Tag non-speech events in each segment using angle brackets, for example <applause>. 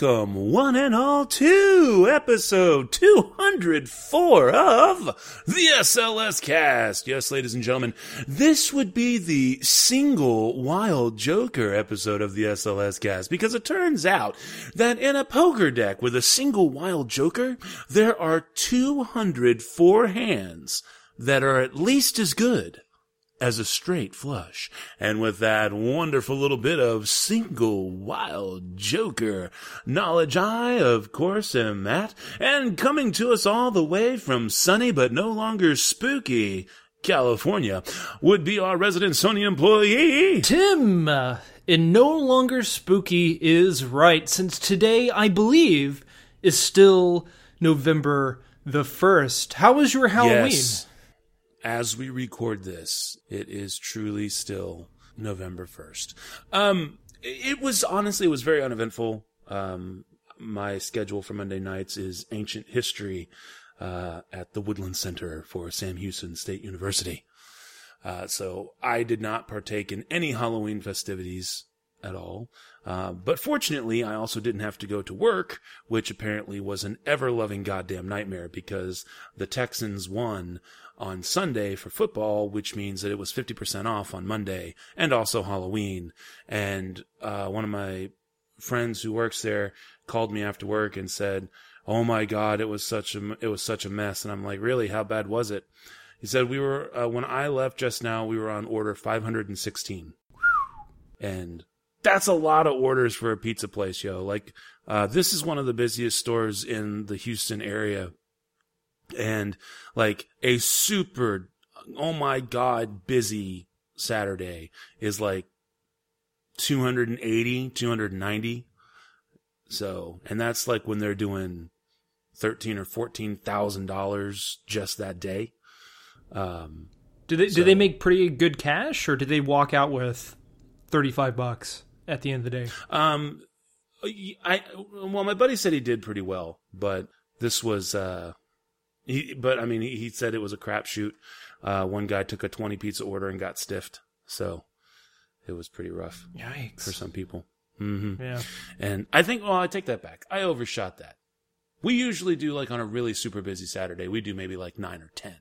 Welcome, one and all, to episode 204 of the SLS Cast. Yes, ladies and gentlemen, this would be the single Wild Joker episode of the SLS Cast because it turns out that in a poker deck with a single Wild Joker, there are 204 hands that are at least as good as a straight flush. And with that wonderful little bit of single wild joker knowledge, I, of course, am Matt, and coming to us all the way from sunny but no longer spooky California would be our resident Sony employee. Tim, uh, and no longer spooky is right, since today, I believe, is still November the 1st. How was your Halloween? Yes. As we record this, it is truly still November 1st. Um, it was honestly, it was very uneventful. Um, my schedule for Monday nights is ancient history, uh, at the Woodland Center for Sam Houston State University. Uh, so I did not partake in any Halloween festivities at all. Uh, but fortunately, I also didn't have to go to work, which apparently was an ever loving goddamn nightmare because the Texans won on Sunday for football, which means that it was 50% off on Monday and also Halloween. And, uh, one of my friends who works there called me after work and said, Oh my God, it was such a, it was such a mess. And I'm like, really? How bad was it? He said, we were, uh, when I left just now, we were on order 516. And that's a lot of orders for a pizza place, yo. Like, uh, this is one of the busiest stores in the Houston area. And like a super, oh my God, busy Saturday is like 280, 290. So, and that's like when they're doing thirteen or fourteen thousand dollars just that day. Um, Did they, So- did they make pretty good cash, or did they walk out with 35 bucks at the end of the day? Um, I well, my buddy said he did pretty well, but this was uh, he. But I mean, he, he said it was a crapshoot. Uh, one guy took a twenty pizza order and got stiffed, so it was pretty rough Yikes. for some people. Mm-hmm. Yeah. And I think, well, I take that back. I overshot that. We usually do like on a really super busy Saturday, we do maybe like nine or ten,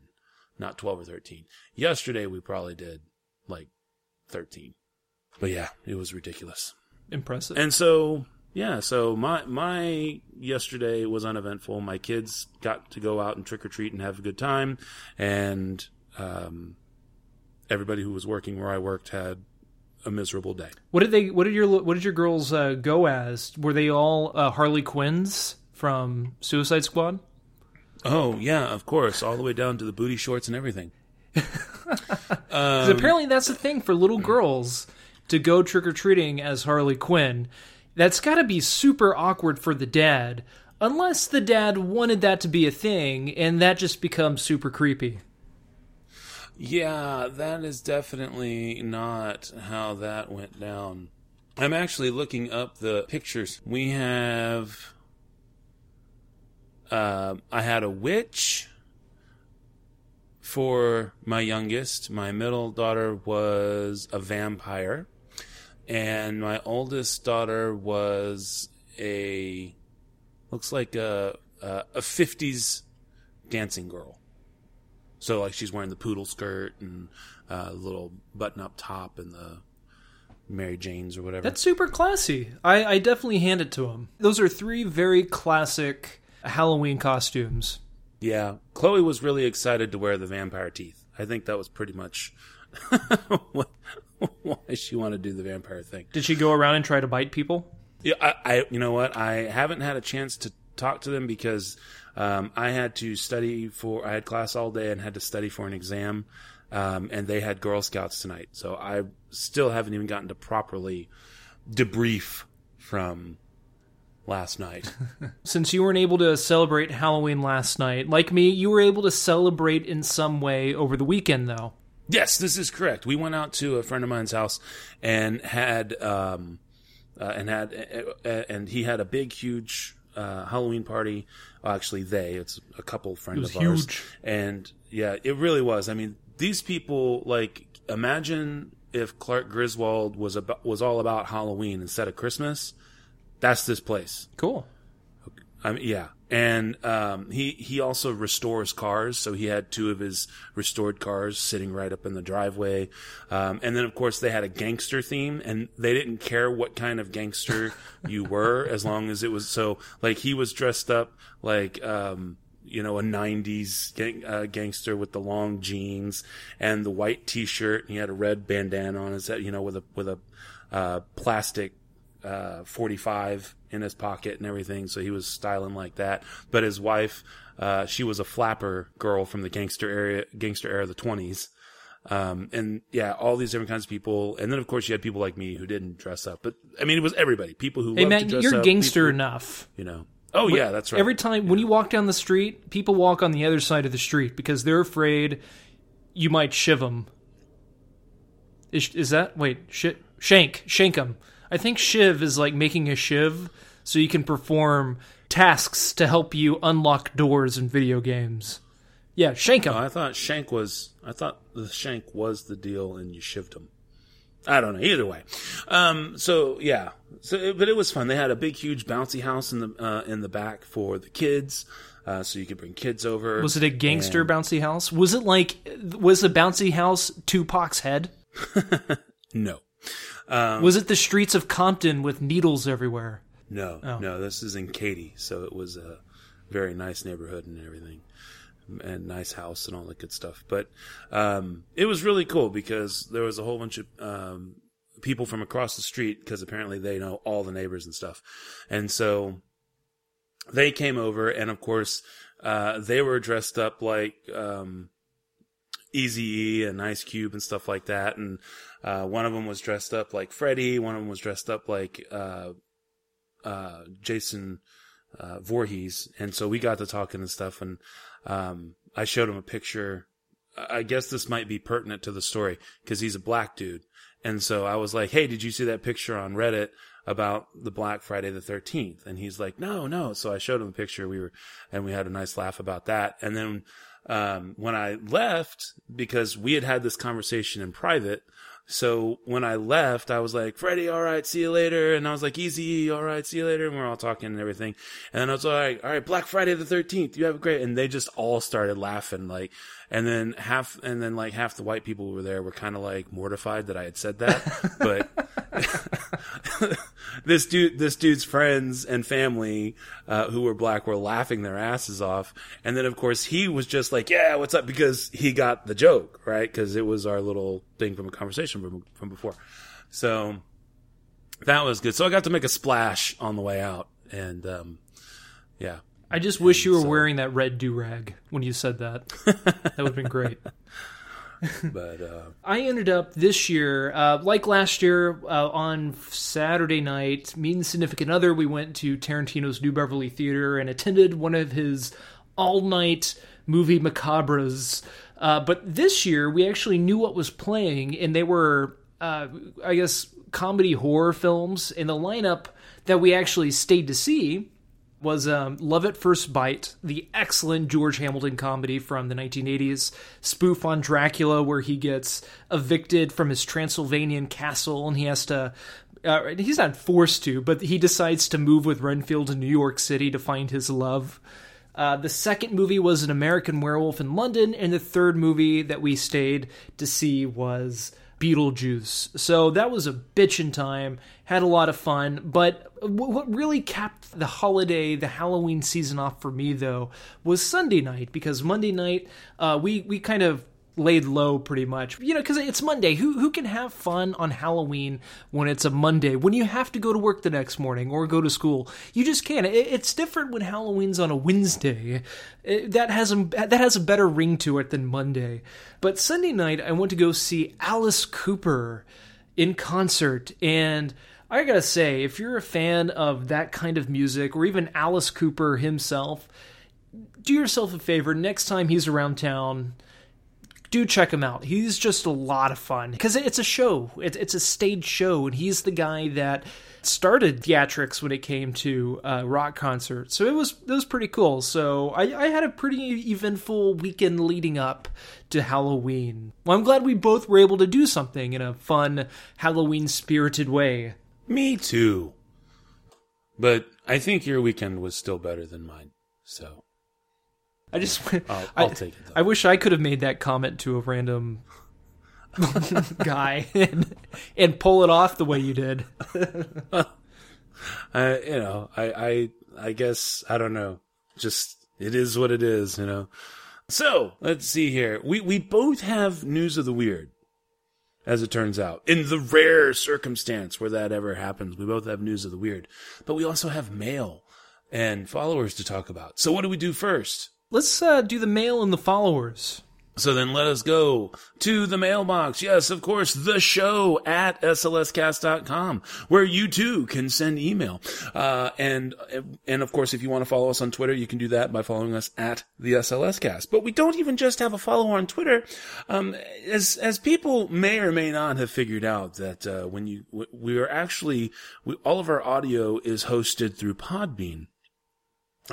not twelve or thirteen. Yesterday we probably did like thirteen, but yeah, it was ridiculous. Impressive. And so, yeah, so my my yesterday was uneventful. My kids got to go out and trick or treat and have a good time, and um, everybody who was working where I worked had a miserable day. what did they? What did your What did your girls uh, go as? Were they all uh, Harley Quinns from Suicide Squad? Oh yeah, of course, all the way down to the booty shorts and everything. <laughs> 'Cause apparently that's the thing for little girls to go trick or treating as Harley Quinn. That's got to be super awkward for the dad, unless the dad wanted that to be a thing, and that just becomes super creepy. Yeah, that is definitely not how that went down. I'm actually looking up the pictures. We have. Uh, I had a witch for my youngest. My middle daughter was a vampire. And my oldest daughter was a. Looks like a, a, a 50s dancing girl. So like she's wearing the poodle skirt and uh, little button up top and the Mary Janes or whatever. That's super classy. I, I definitely hand it to him. Those are three very classic Halloween costumes. yeah, Chloe was really excited to wear the vampire teeth. I think that was pretty much <laughs> what, <laughs> why she wanted to do the vampire thing. Did she go around and try to bite people? Yeah, I, I you know what? I haven't had a chance to talk to them because um, I had to study for. I had class all day and had to study for an exam, um, and they had Girl Scouts tonight, so I still haven't even gotten to properly debrief from last night. <laughs> Since you weren't able to celebrate Halloween last night, like me, you were able to celebrate in some way over the weekend, though. Yes, this is correct. We went out to a friend of mine's house and had um, uh, and had uh, and he had a big, huge uh, Halloween party. Well, actually, they it's a couple friends of ours, huge. and yeah, it really was. I mean, these people like imagine if Clark Griswold was about was all about Halloween instead of Christmas. That's this place. Cool. I mean, yeah, and um, he he also restores cars. So he had two of his restored cars sitting right up in the driveway, um, and then of course they had a gangster theme, and they didn't care what kind of gangster you were <laughs> as long as it was so. Like he was dressed up like. Um, you know, a '90s gang, uh, gangster with the long jeans and the white T-shirt. And he had a red bandana on his head, you know, with a with a uh, plastic uh, 45 in his pocket and everything. So he was styling like that. But his wife, uh, she was a flapper girl from the gangster area, gangster era of the 20s. Um, and yeah, all these different kinds of people. And then of course you had people like me who didn't dress up, but I mean, it was everybody. People who Hey loved man, to dress you're up, gangster people- enough. you know. Oh yeah, that's right. Every time when you walk down the street, people walk on the other side of the street because they're afraid you might shiv them. Is, is that wait sh- shank shank 'em. I think shiv is like making a shiv so you can perform tasks to help you unlock doors in video games. Yeah, shank 'em. Oh, I thought shank was. I thought the shank was the deal, and you shivved him. I don't know. Either way, um, so yeah. So, but it was fun. They had a big, huge bouncy house in the uh, in the back for the kids, uh, so you could bring kids over. was it a gangster And- bouncy house? Was it like was the bouncy house Tupac's head? <laughs> No, Um, was it the streets of Compton with needles everywhere? no, Oh. no. This is in Katy, so it was a very nice neighborhood and everything, and nice house and all that good stuff. But um, it was really cool because there was a whole bunch of um, people from across the street because apparently they know all the neighbors and stuff, and so they came over, and of course uh, they were dressed up like um, Easy and Ice Cube and stuff like that, and uh, one of them was dressed up like Freddy, one of them was dressed up like uh, uh, Jason uh, Voorhees, and so we got to talking and stuff, and um, I showed him a picture. I guess this might be pertinent to the story because he's a black dude, and so I was like, "Hey, did you see that picture on Reddit about the Black Friday the Thirteenth?" And he's like, "No, no." So I showed him a picture. We were, and we had a nice laugh about that. And then um, when I left, because we had had this conversation in private, so when I left, I was like, Freddie, all right, see you later. And I was like, Easy, all right, see you later. And we're all talking and everything. And then I was like, all right, Black Friday the 13th, you have a great, and they just all started laughing. Like, and then half, and then like half the white people who were there were kind of like mortified that I had said that. but <laughs> this dude, this dude's friends and family, uh, who were black were laughing their asses off. And then of course he was just like, yeah, what's up? Because he got the joke, right? Cause it was our little thing from a conversation from, from before. So that was good. So I got to make a splash on the way out and, um, yeah. I just wish you were so- wearing that red do rag when you said that. that would have been great. <laughs> But, uh, I ended up this year, uh, like last year, uh, on Saturday night, me and significant other, we went to Tarantino's New Beverly Theater and attended one of his all night movie macabres. Uh, but this year, we actually knew what was playing, and they were, uh, I guess, comedy horror films. And the lineup that we actually stayed to see was um, Love at First Bite, the excellent George Hamilton comedy from the 1980s, spoof on Dracula, where he gets evicted from his Transylvanian castle and he has to. Uh, he's not forced to, but he decides to move with Renfield to New York City to find his love. Uh, the second movie was An American Werewolf in London, and the third movie that we stayed to see was Beetlejuice. So that was a bitchin' time. Had a lot of fun. But what really capped the holiday, the Halloween season off for me though, was Sunday night because Monday night uh, we we kind of laid low pretty much. You know, because it's Monday. Who who can have fun on Halloween when it's a Monday? When you have to go to work the next morning or go to school, you just can't. It, it's different when Halloween's on a Wednesday. It- that has a that has a better ring to it than Monday. But Sunday night, I went to go see Alice Cooper in concert and. I gotta say, if you're a fan of that kind of music, or even Alice Cooper himself, do yourself a favor. Next time he's around town, do check him out. He's just a lot of fun because it's a show. It's a stage show, and he's the guy that started theatrics when it came to uh, rock concerts. So it was it was pretty cool. So I, I had a pretty eventful weekend leading up to Halloween. Well, I'm glad we both were able to do something in a fun Halloween spirited way. Me too. But I think your weekend was still better than mine. So I just I'll, <laughs> I'll I, take it. Though. I wish I could have made that comment to a random <laughs> guy and, and pull it off the way you did. <laughs> I, you know, I, I, I guess I don't know. Just it is what it is, you know. So let's see here. We we both have news of the weird, as it turns out. In the rare circumstance where that ever happens, we both have news of the weird, but we also have mail and followers to talk about. So what do we do first? Let's uh, do the mail and the followers. So then let us go to the mailbox. Yes, of course, the show at slscast.com where you too can send email. Uh, and, and of course, if you want to follow us on Twitter, you can do that by following us at the SLScast. But we don't even just have a follower on Twitter. Um, as, as people may or may not have figured out that, uh, when you, we are actually, we, all of our audio is hosted through Podbean.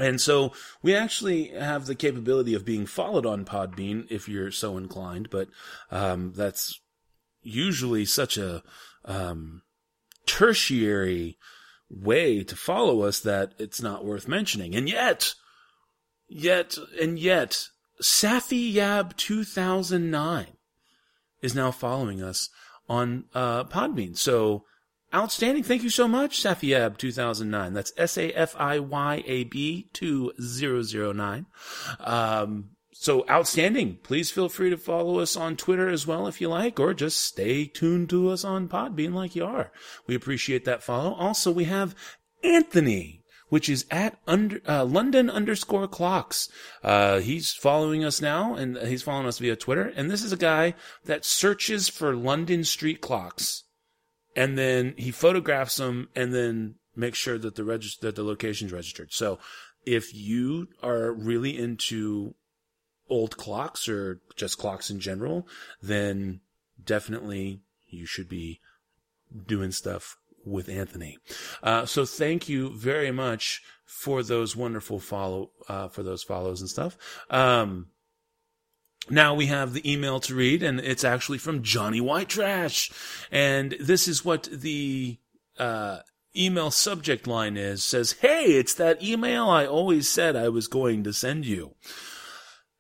And so we actually have the capability of being followed on Podbean if you're so inclined, but um, that's usually such a um, tertiary way to follow us that it's not worth mentioning. And yet, yet, and yet, Safiyab 2009 is now following us on uh, Podbean. So Outstanding. Thank you so much, Safiyab 2009. That's S-A-F-I-Y-A-B 2009. Um, so outstanding. Please feel free to follow us on Twitter as well if you like, or just stay tuned to us on Podbean like you are. We appreciate that follow. Also, we have Anthony, which is at under, uh, London underscore clocks. Uh, he's following us now and he's following us via Twitter. And this is a guy that searches for London street clocks and then he photographs them and then makes sure that the regist- that the location's registered. So if you are really into old clocks or just clocks in general, then definitely you should be doing stuff with Anthony. Uh, so thank you very much for those wonderful follow, uh, for those follows and stuff. Um, now we have the email to read, and it's actually from Johnny White Trash. And this is what the uh, email subject line is says, Hey, it's that email I always said I was going to send you.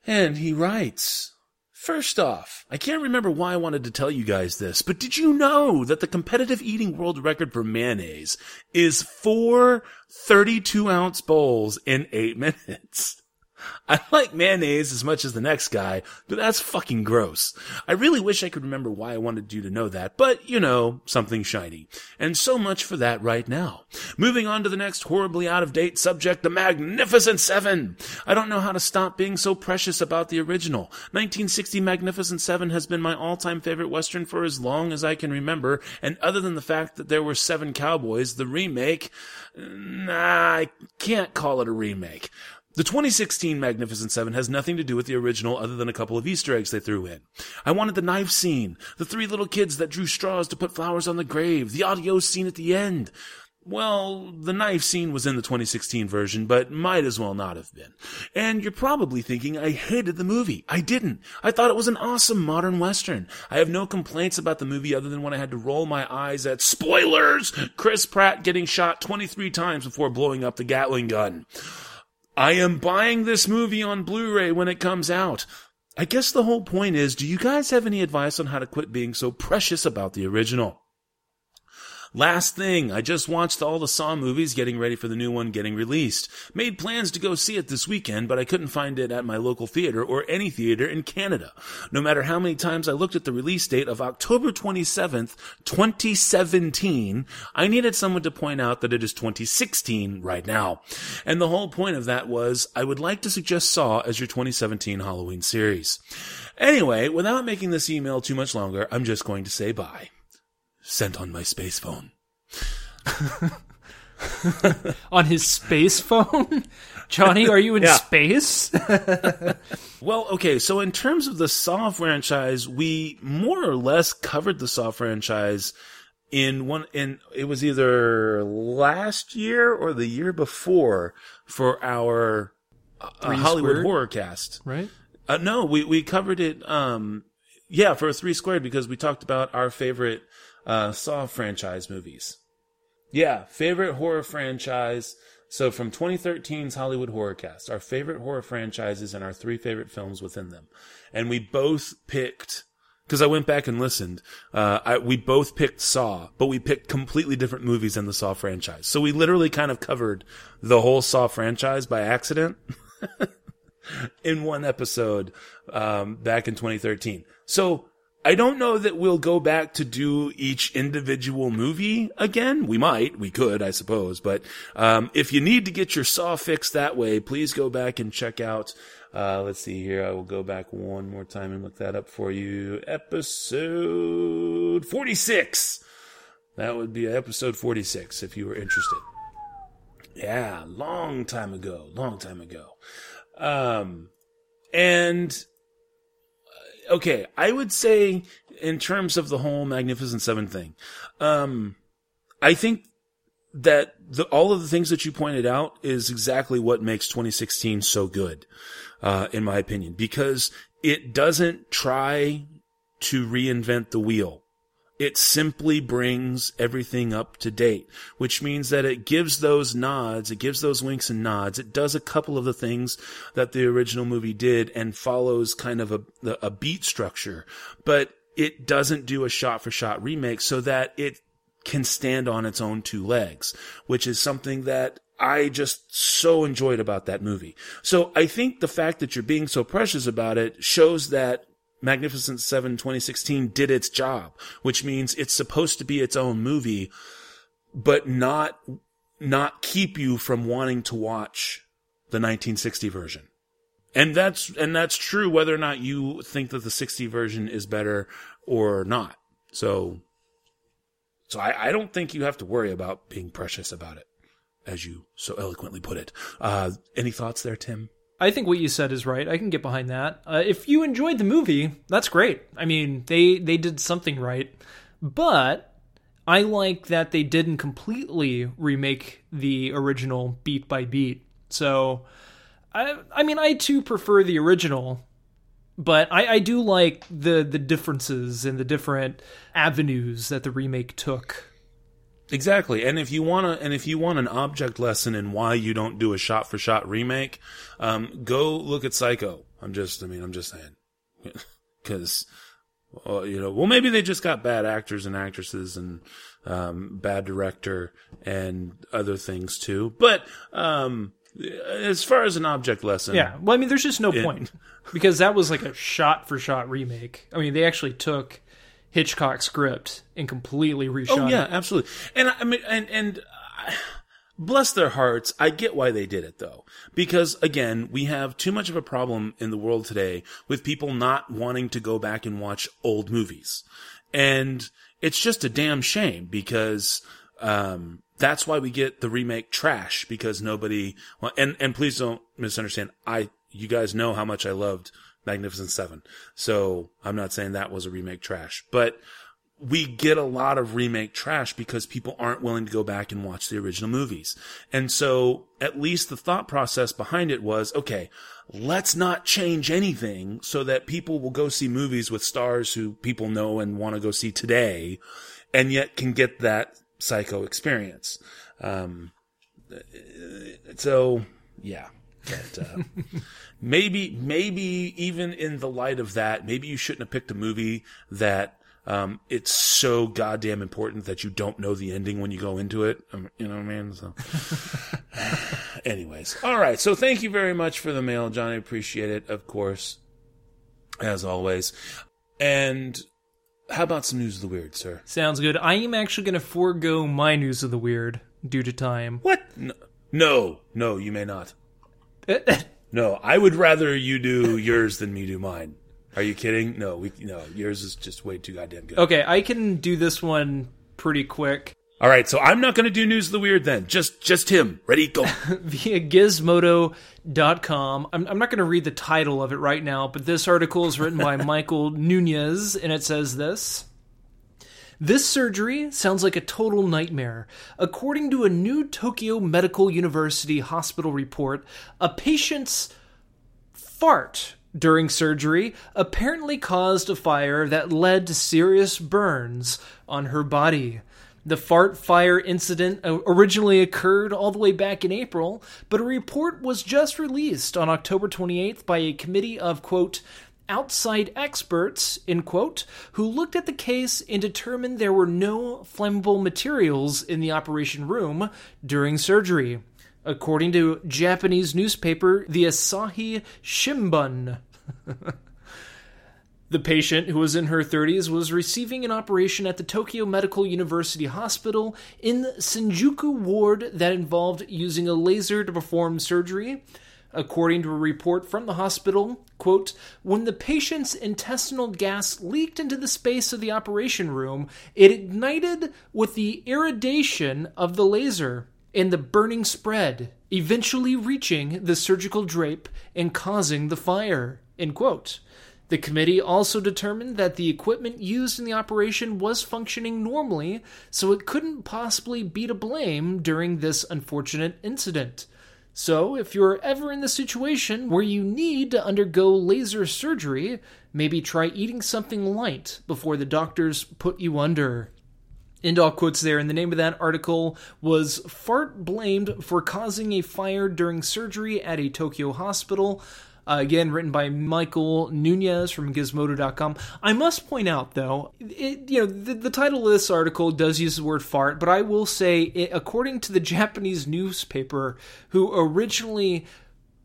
And he writes, First off, I can't remember why I wanted to tell you guys this, but did you know that the competitive eating world record for mayonnaise is four 32 ounce bowls in eight <laughs> minutes? <laughs> I like mayonnaise as much as the next guy, but that's fucking gross. I really wish I could remember why I wanted you to know that, but you know, something shiny. And so much for that right now. Moving on to the next horribly out of date subject, The Magnificent Seven. I don't know how to stop being so precious about the original. 1960 Magnificent Seven has been my all-time favorite western for as long as I can remember, and other than the fact that there were seven cowboys, the remake, nah, I can't call it a remake. The 2016 Magnificent Seven has nothing to do with the original other than a couple of Easter eggs they threw in. I wanted the knife scene, the three little kids that drew straws to put flowers on the grave, the audio scene at the end. Well, the knife scene was in the 2016 version, but might as well not have been. And you're probably thinking I hated the movie. I didn't. I thought it was an awesome modern western. I have no complaints about the movie other than when I had to roll my eyes at spoilers! Chris Pratt getting shot 23 times before blowing up the Gatling gun. I am buying this movie on Blu-ray when it comes out. I guess the whole point is, do you guys have any advice on how to quit being so precious about the original? Last thing, I just watched all the Saw movies getting ready for the new one getting released. Made plans to go see it this weekend, but I couldn't find it at my local theater or any theater in Canada. No matter how many times I looked at the release date of October 27th, 2017, I needed someone to point out that it is 2016 right now. And the whole point of that was I would like to suggest Saw as your 2017 Halloween series. Anyway, without making this email too much longer, I'm just going to say bye sent on my space phone. <laughs> on his space phone? Johnny, are you in Yeah. space? <laughs> Well, okay, so in terms of the Saw franchise, we more or less covered the Saw franchise in one in it was either last year or the year before for our uh, Hollywood squared? horror cast. right? Uh, no, we we covered it. Um, yeah, for three squared because we talked about our favorite uh, Saw franchise movies. Yeah, favorite horror franchise. So from 2013's Hollywood Horror Cast, our favorite horror franchises and our three favorite films within them, and we both picked. Because I went back and listened, uh, I, we both picked Saw, but we picked completely different movies in the Saw franchise. So we literally kind of covered the whole Saw franchise by accident. <laughs> in one episode um, back in 2013. So I don't know that we'll go back to do each individual movie again. We might, we could, I suppose. But um, if you need to get your saw fixed that way, please go back and check out. Uh, let's see here. I will go back one more time and look that up for you. Episode 46. That would be episode 46 if you were interested. Yeah, long time ago, long time ago. Um, and okay, I would say in terms of the whole Magnificent Seven thing, um, I think that the, all of the things that you pointed out is exactly what makes 2016 so good, uh, in my opinion, because it doesn't try to reinvent the wheel. It simply brings everything up to date, which means that it gives those nods, it gives those winks and nods. It does a couple of the things that the original movie did and follows kind of a, a beat structure, but it doesn't do a shot for shot remake so that it can stand on its own two legs, which is something that I just so enjoyed about that movie. So I think the fact that you're being so precious about it shows that Magnificent Seven 2016 did its job, which means it's supposed to be its own movie, but not, not keep you from wanting to watch the 1960 version. And that's, and that's true whether or not you think that the 60 version is better or not. So, so I, I don't think you have to worry about being precious about it, as you so eloquently put it. Uh, any thoughts there, Tim? I think what you said is right. I can get behind that. Uh, if you enjoyed the movie, that's great. I mean, they they did something right. But I like that they didn't completely remake the original beat by beat. So I I mean, I too prefer the original, but I, I do like the the differences and the different avenues that the remake took. Exactly. And if you want to, and if you want an object lesson in why you don't do a shot for shot remake, um, go look at Psycho. I'm just, I mean, I'm just saying. <laughs> Cause, uh, you know, well, maybe they just got bad actors and actresses and, um, bad director and other things too. But, um, as far as an object lesson. Yeah. Well, I mean, there's just no point because that was like a shot for shot remake. I mean, they actually took Hitchcock script and completely reshot Oh yeah, it. absolutely. And I mean, and and uh, <sighs> bless their hearts, I get why they did it though, because again, we have too much of a problem in the world today with people not wanting to go back and watch old movies, and it's just a damn shame because. Um, that's why we get the remake trash because nobody, well, and, and please don't misunderstand. I, you guys know how much I loved Magnificent Seven. So I'm not saying that was a remake trash, but we get a lot of remake trash because people aren't willing to go back and watch the original movies. And so at least the thought process behind it was, okay, let's not change anything so that people will go see movies with stars who people know and want to go see today and yet can get that psycho experience. Um, so yeah, but, uh, <laughs> maybe, maybe even in the light of that, maybe you shouldn't have picked a movie that um, it's so goddamn important that you don't know the ending when you go into it. Um, you know what I mean? So, <laughs> anyways, all right. So, thank you very much for the mail, Johnny. I appreciate it, of course, as always. And how about some news of the weird, sir? Sounds good. I am actually going to forego my news of the weird due to time. What? No, no, no you may not. <laughs> No, I would rather you do yours than me do mine. Are you kidding? No, we no. Yours is just way too goddamn good. okay, I can do this one pretty quick. All right, so I'm not going to do news of the weird then. Just just him. Ready? Go. <laughs> via gizmodo.com. I'm, I'm not going to read the title of it right now, but this article is written by <laughs> Michael Nunez, and it says this This surgery sounds like a total nightmare. According to a new Tokyo Medical University hospital report, a patient's fart during surgery apparently caused a fire that led to serious burns on her body. The fart fire incident originally occurred all the way back in April, but a report was just released on October 28th by a committee of, quote, outside experts, in quote, who looked at the case and determined there were no flammable materials in the operation room during surgery. According to Japanese newspaper the Asahi Shimbun. <laughs> The patient, who was in her 30s, was receiving an operation at the Tokyo Medical University Hospital in the Shinjuku ward that involved using a laser to perform surgery. According to a report from the hospital, quote, when the patient's intestinal gas leaked into the space of the operation room, it ignited with the irradiation of the laser and the burning spread, eventually reaching the surgical drape and causing the fire, end quote. The committee also determined that the equipment used in the operation was functioning normally, so it couldn't possibly be to blame during this unfortunate incident. So, if you're ever in the situation where you need to undergo laser surgery, maybe try eating something light before the doctors put you under. End all quotes there, and the name of that article was Fart Blamed for Causing a Fire During Surgery at a Tokyo Hospital. Uh, again, written by Michael Nunez from Gizmodo.com. I must point out, though, it, you know, the, the, title of this article does use the word fart, but I will say, it, according to the <laughs> Japanese newspaper who originally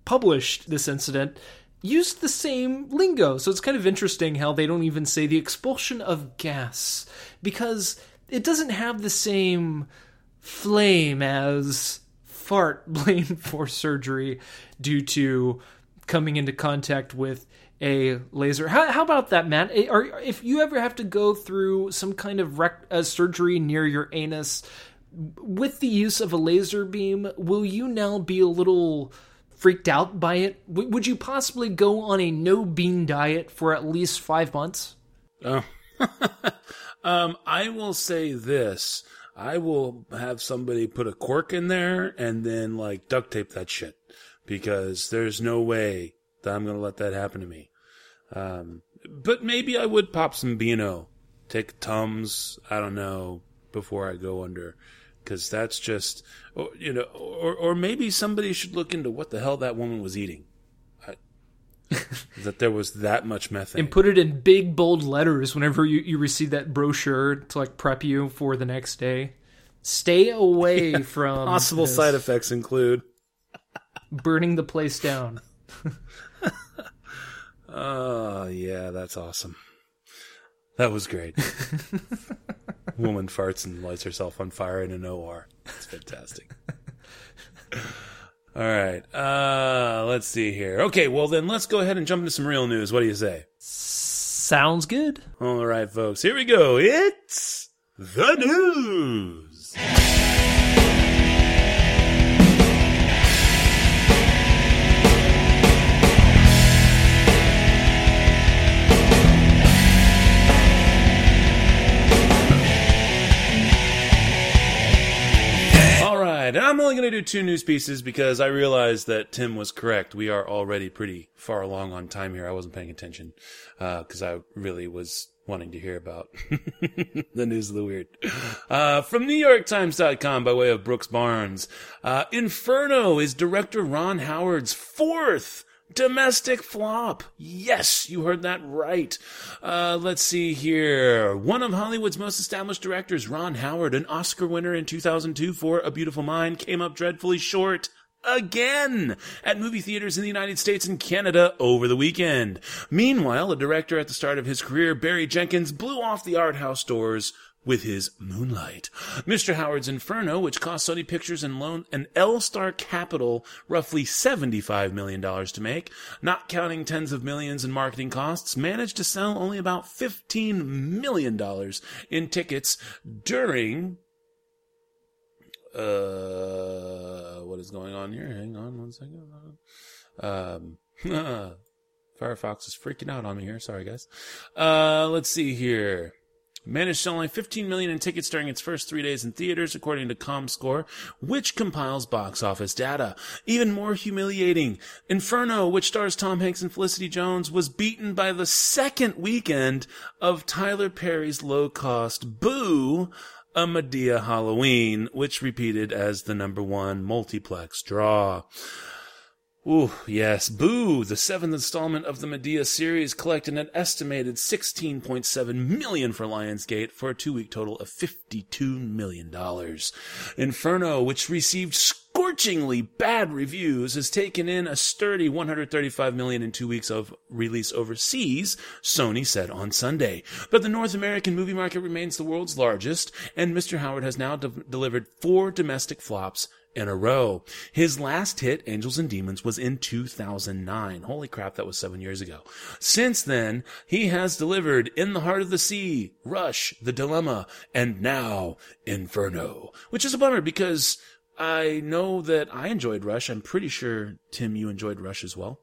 published this incident, used the same lingo. So it's kind of interesting how they don't even say the expulsion of gas because it doesn't have the same flame as fart <laughs> blamed for surgery due to coming into contact with a laser. How, how about that, Matt? Eh, if you ever have to go through some kind of rec- uh, surgery near your anus with the use of a laser beam, will you now be a little freaked out by it? W- would you possibly go on a no bean diet for at least five months? Oh. <laughs> um, I will say this. I will have somebody put a cork in there and then like duct tape that shit because there's no way that I'm going to let that happen to me. Um, but maybe I would pop some Beano, take Tums, I don't know, before I go under. Cause that's just, you know, or, or maybe somebody should look into what the hell that woman was eating. <laughs> that there was that much methane. And put it in big bold letters whenever you, you receive that brochure to like prep you for the next day. Stay away <laughs> yeah, from possible this. side effects include burning the place down. oh, <laughs> yeah, that's awesome. That was great. <laughs> Woman farts and lights herself on fire in an OR. It's fantastic. <laughs> All right. Uh, let's see here. Okay, well then let's go ahead and jump into some real news. What do you say? Sounds good. All right, folks. Here we go. It's the news. Going to do two news pieces because I realized that Tim was correct. We are already pretty far along on time here. I wasn't paying attention because uh, I really was wanting to hear about <laughs> the news of the weird. Uh, from NewYorkTimes.com by way of Brooks Barnes. Uh, Inferno is director Ron Howard's fourth domestic flop. Yes, you heard that right. Uh, let's see here. One of Hollywood's most established directors, Ron Howard, an Oscar winner in 2002 for A Beautiful Mind, came up dreadfully short again at movie theaters in the United States and Canada over the weekend. Meanwhile, a director at the start of his career, Barry Jenkins, blew off the art house doors with his Moonlight. Mr. Howard's Inferno, which cost Sony Pictures and loan an L-Star Capital roughly $75 million to make, not counting tens of millions in marketing costs, managed to sell only about $15 million in tickets during uh, what is going on here? Hang on one second. Um, <laughs> Firefox is freaking out on me here. Sorry, guys. Uh, let's see here. Managed to sell only 15 million in tickets during its first three days in theaters, according to ComScore, which compiles box office data. Even more humiliating, Inferno, which stars Tom Hanks and Felicity Jones, was beaten by the second weekend of Tyler Perry's low-cost Boo, a Madea Halloween, which repeated as the number one multiplex draw. Ooh, yes. Boo, the seventh installment of the Madea series collected an estimated 16.7 million for Lionsgate for a two-week total of 52 million dollars. Inferno, which received scorchingly bad reviews, has taken in a sturdy 135 million in two weeks of release overseas, Sony said on Sunday. But the North American movie market remains the world's largest, and Mr. Howard has now de- delivered four domestic flops in a row. His last hit, Angels and Demons, was in 2009. Holy crap, that was seven years ago. Since then, he has delivered In the Heart of the Sea, Rush, The Dilemma, and now Inferno, which is a bummer because I know that I enjoyed Rush. I'm pretty sure, Tim, you enjoyed Rush as well.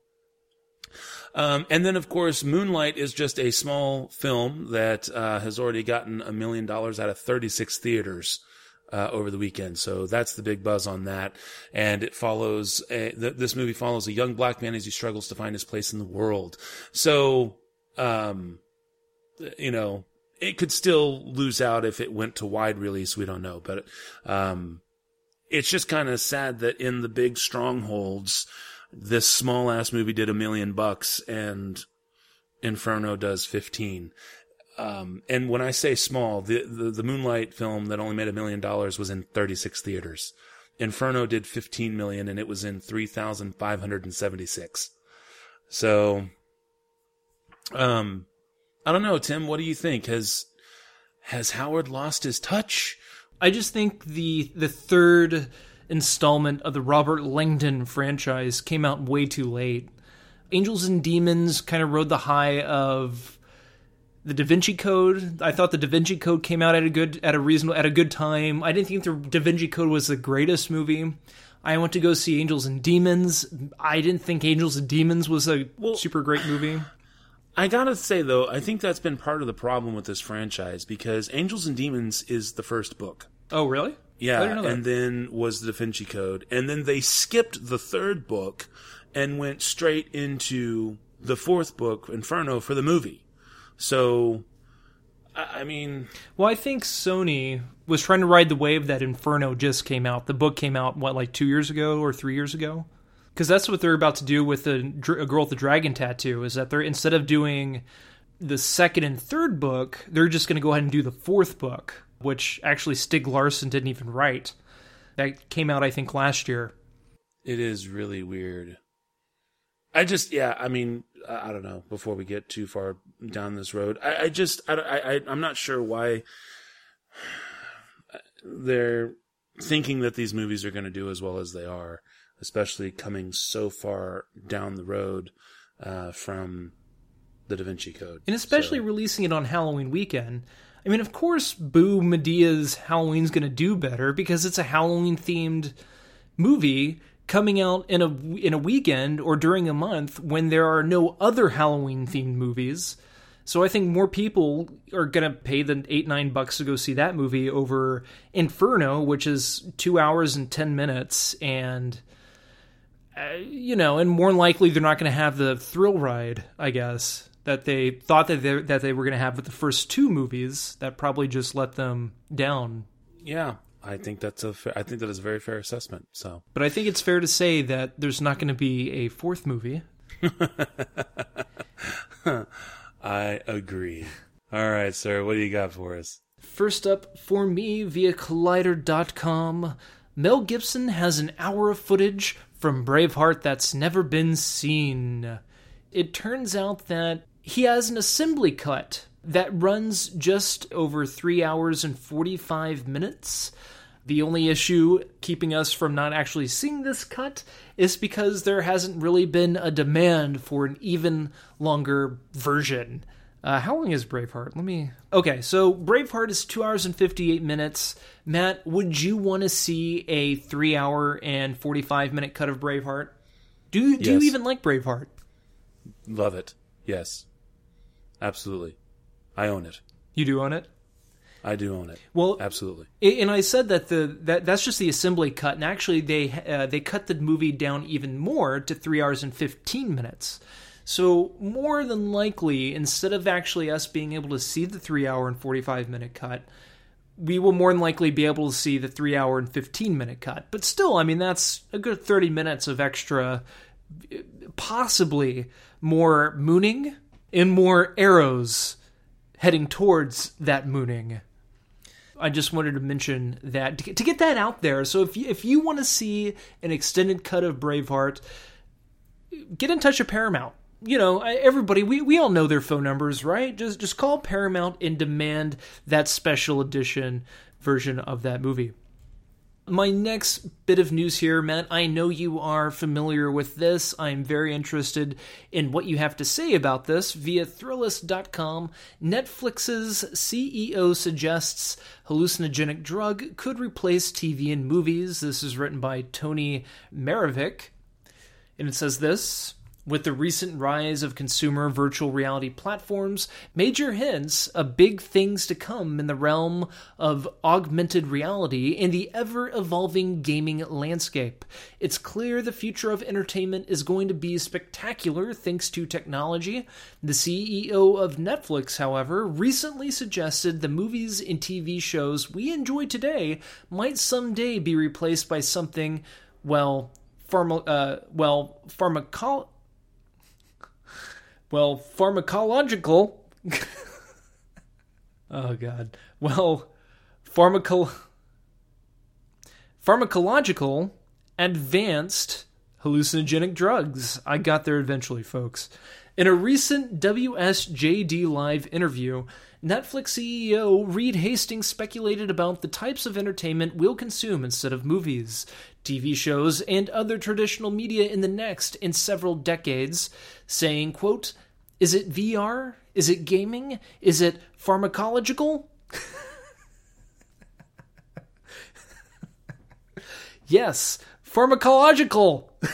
Um, and then, of course, Moonlight is just a small film that uh, has already gotten a million dollars out of 36 theaters uh, over the weekend. So that's the big buzz on that. And it follows, a, th- this movie follows a young black man as he struggles to find his place in the world. So, um, you know, it could still lose out if it went to wide release. We don't know, but, um, it's just kind of sad that in the big strongholds, this small ass movie did a million bucks and Inferno does 15. Um, and when I say small, the, the, the Moonlight film that only made a million dollars was in 36 theaters. Inferno did 15 million and it was in 3,576. So, um, I don't know, Tim, what do you think? Has, has Howard lost his touch? I just think the the third installment of the Robert Langdon franchise came out way too late. Angels and Demons kind of rode the high of the Da Vinci Code. I thought the Da Vinci Code came out at a good at a reasonable at a good time. I didn't think the Da Vinci Code was the greatest movie. I went to go see Angels and Demons. I didn't think Angels and Demons was a well, super great movie. I gotta say though, I think that's been part of the problem with this franchise because Angels and Demons is the first book. Oh, really? Yeah, and then was the Da Vinci Code, and then they skipped the third book and went straight into the fourth book, Inferno, for the movie. So, I mean, well, I think Sony was trying to ride the wave that Inferno just came out. The book came out what, like two years ago or three years ago? Because that's what they're about to do with the a girl with the dragon tattoo. Is that they're instead of doing the second and third book, they're just going to go ahead and do the fourth book, which actually Stieg Larsson didn't even write. That came out, I think, last year. It is really weird. I just, yeah, I mean, I don't know. Before we get too far down this road, I, I just, I, I, I'm not sure why they're thinking that these movies are going to do as well as they are, especially coming so far down the road uh, from the Da Vinci Code, and especially so. releasing it on Halloween weekend. I mean, of course, Boo Madea's Halloween's going to do better because it's a Halloween themed movie coming out in a in a weekend or during a month when there are no other Halloween themed movies. So I think more people are gonna pay the eight nine bucks to go see that movie over Inferno, which is two hours and ten minutes, and uh, you know, and more likely they're not gonna have the thrill ride, I guess that they thought that they that they were gonna have with the first two movies. That probably just let them down. Yeah, I think that's a I think that is a very fair assessment. So, but I think it's fair to say that there's not going to be a fourth movie. <laughs> I agree. All right, sir. What do you got for us? First up for me via Collider.com, Mel Gibson has an hour of footage from Braveheart that's never been seen. It turns out that he has an assembly cut that runs just over three hours and 45 minutes. The only issue keeping us from not actually seeing this cut is because there hasn't really been a demand for an even longer version. Uh, how long is Braveheart? Let me. Okay, so Braveheart is two hours and 58 minutes. Matt, would you want to see a three hour and 45 minute cut of Braveheart? Do, do yes. you even like Braveheart? Love it. Yes. Absolutely. I own it. You do own it? I do own it. Well, absolutely. And I said that the that that's just the assembly cut, and actually they uh, they cut the movie down even more to three hours and fifteen minutes. So more than likely, instead of actually us being able to see the three hour and forty five minute cut, we will more than likely be able to see the three hour and fifteen minute cut. But still, I mean that's a good thirty minutes of extra, possibly more mooning and more arrows heading towards that mooning. I just wanted to mention that to get, that out there. So if you, if you want to see an extended cut of Braveheart, get in touch with Paramount. You know, everybody we, we all know their phone numbers, right? Just just call Paramount and demand that special edition version of that movie my next bit of news here, Matt, I know you are familiar with this. I'm very interested in what you have to say about this via Thrillist.com. Netflix's CEO suggests hallucinogenic drug could replace TV and movies. This is written by Tony Maravich. And it says this with the recent rise of consumer virtual reality platforms, major hints of big things to come in the realm of augmented reality and the ever evolving gaming landscape. It's clear the future of entertainment is going to be spectacular thanks to technology. The CEO of Netflix, however, recently suggested the movies and TV shows we enjoy today might someday be replaced by something, well, pharma, uh, well, pharmacology well, pharmacological. <laughs> oh God. Well. Pharmacological advanced hallucinogenic drugs. I got there eventually, folks. In a recent WSJD Live interview, Netflix CEO Reed Hastings speculated about the types of entertainment we'll consume instead of movies, TV shows, and other traditional media in the next in several decades, saying, quote, Is it VR? Is it gaming? Is it pharmacological? <laughs> yes, pharmacological. <laughs>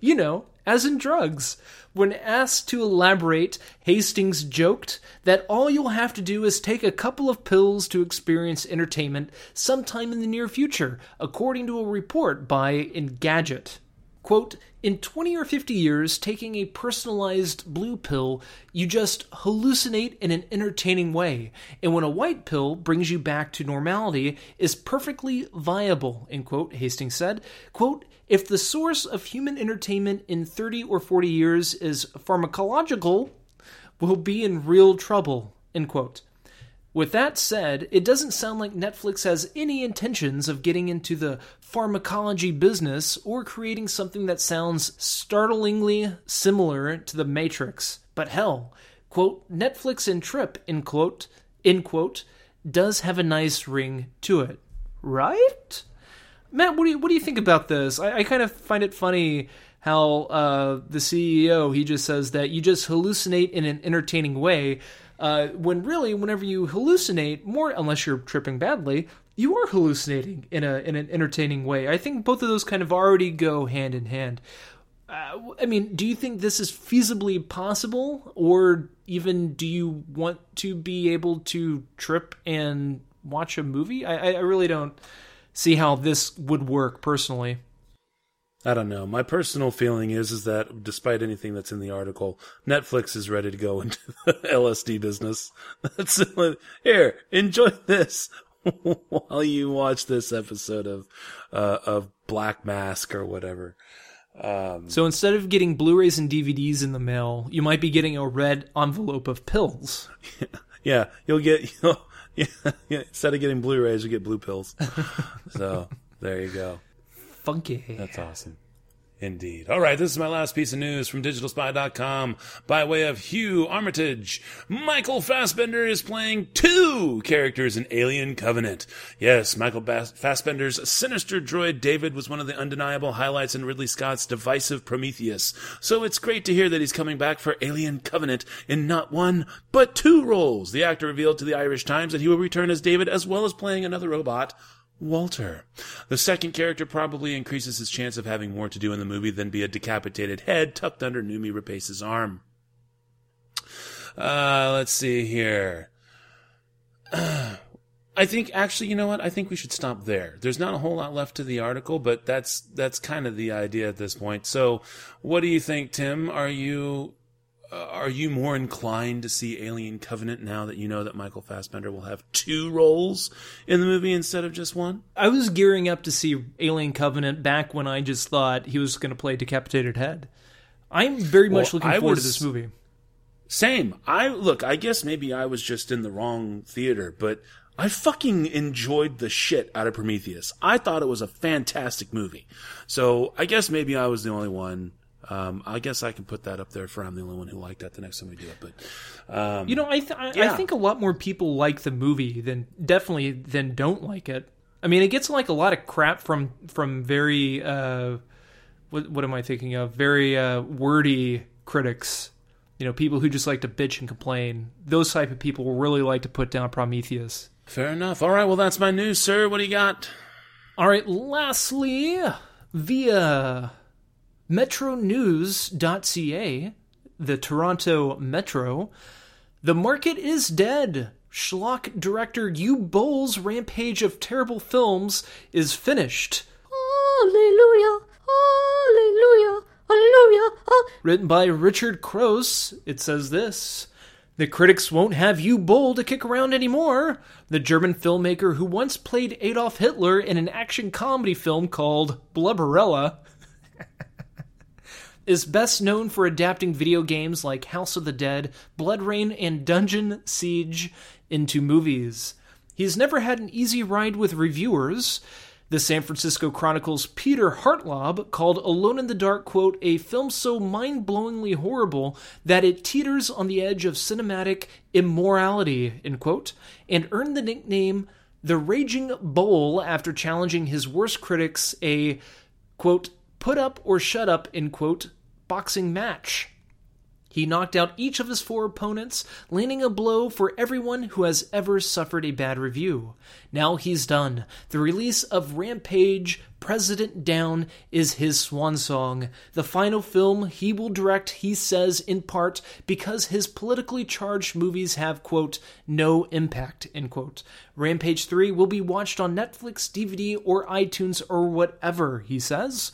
you know, as in drugs. When asked to elaborate, Hastings joked that all you'll have to do is take a couple of pills to experience entertainment sometime in the near future, according to a report by Engadget. Quote, in 20 or 50 years, taking a personalized blue pill, you just hallucinate in an entertaining way. And when a white pill brings you back to normality, is perfectly viable, end quote, Hastings said. Quote, if the source of human entertainment in 30 or 40 years is pharmacological, we'll be in real trouble, end quote. With that said, it doesn't sound like Netflix has any intentions of getting into the pharmacology business or creating something that sounds startlingly similar to The Matrix. But hell, quote, Netflix and Trip, end quote, end quote, does have a nice ring to it. Right? Matt, what do you, what do you think about this? I, I kind of find it funny how uh, the CEO, he just says that you just hallucinate in an entertaining way uh, when really, whenever you hallucinate, more unless you're tripping badly, you are hallucinating in a in an entertaining way. I think both of those kind of already go hand in hand. Uh, I mean, do you think this is feasibly possible, or even do you want to be able to trip and watch a movie? I, I really don't see how this would work personally. I don't know. My personal feeling is is that despite anything that's in the article, Netflix is ready to go <laughs> into the LSD business. <laughs> That's here. Enjoy this <laughs> while you watch this episode of uh, of Black Mask or whatever. Um, so instead of getting Blu-rays and DVDs in the mail, you might be getting a red envelope of pills. Yeah, you'll get you'll, <laughs> yeah, yeah, instead of getting Blu-rays, you get blue pills. <laughs> so there you go funky. That's awesome. Indeed. All right, this is my last piece of news from digitalspy.com by way of Hugh Armitage. Michael Fassbender is playing two characters in Alien Covenant. Yes, Michael Fassbender's sinister droid David was one of the undeniable highlights in Ridley Scott's divisive Prometheus. So it's great to hear that he's coming back for Alien Covenant in not one, but two roles. The actor revealed to the Irish Times that he will return as David as well as playing another robot Walter. The second character probably increases his chance of having more to do in the movie than be a decapitated head tucked under Noomi Rapace's arm. Uh, let's see here. <clears throat> I think actually, you know what? I think we should stop there. There's not a whole lot left to the article, but that's that's kind of the idea at this point. So, what do you think, Tim? Are you uh, are you more inclined to see Alien Covenant now that you know that Michael Fassbender will have two roles in the movie instead of just one? I was gearing up to see Alien Covenant back when I just thought he was going to play Decapitated Head. I'm very much looking I forward was- to this movie. Same. I look, I guess maybe I was just in the wrong theater, but I fucking enjoyed the shit out of Prometheus. I thought it was a fantastic movie. So I guess maybe I was the only one. Um, I guess I can put that up there for I'm the only one who liked that the next time we do it. But um, You know, I th- I, I think a lot more people like the movie than definitely than don't like it. I mean, it gets like a lot of crap from from very uh, what what am I thinking of? Very uh, wordy critics. You know, people who just like to bitch and complain. Those type of people really like to put down Prometheus. fair enough. All right. Well, that's my news, sir. What do you got? All right, lastly, via metronews.ca, the Toronto Metro, the market is dead. Schlock director Uwe Boll's rampage of terrible films is finished. Hallelujah, hallelujah, hallelujah. Oh, Written by Richard Crouse, it says this. The critics won't have Uwe Boll to kick around anymore. The German filmmaker who once played Adolf Hitler in an action comedy film called Blubberella <laughs> is best known for adapting video games like House of the Dead, BloodRayne, and Dungeon Siege into movies. He's never had an easy ride with reviewers. The San Francisco Chronicle's Peter Hartlaub called Alone in the Dark, quote, a film so mind blowingly horrible that it teeters on the edge of cinematic immorality, end quote, and earned the nickname the Raging Boll after challenging his worst critics a, quote, put up or shut up, end quote, boxing match. He knocked out each of his four opponents, landing a blow for everyone who has ever suffered a bad review. Now he's done. The release of Rampage President Down is his swan song. The final film he will direct, he says, in part because his politically charged movies have, quote, no impact, end quote. Rampage 3 will be watched on Netflix, DVD, or iTunes, or whatever, he says.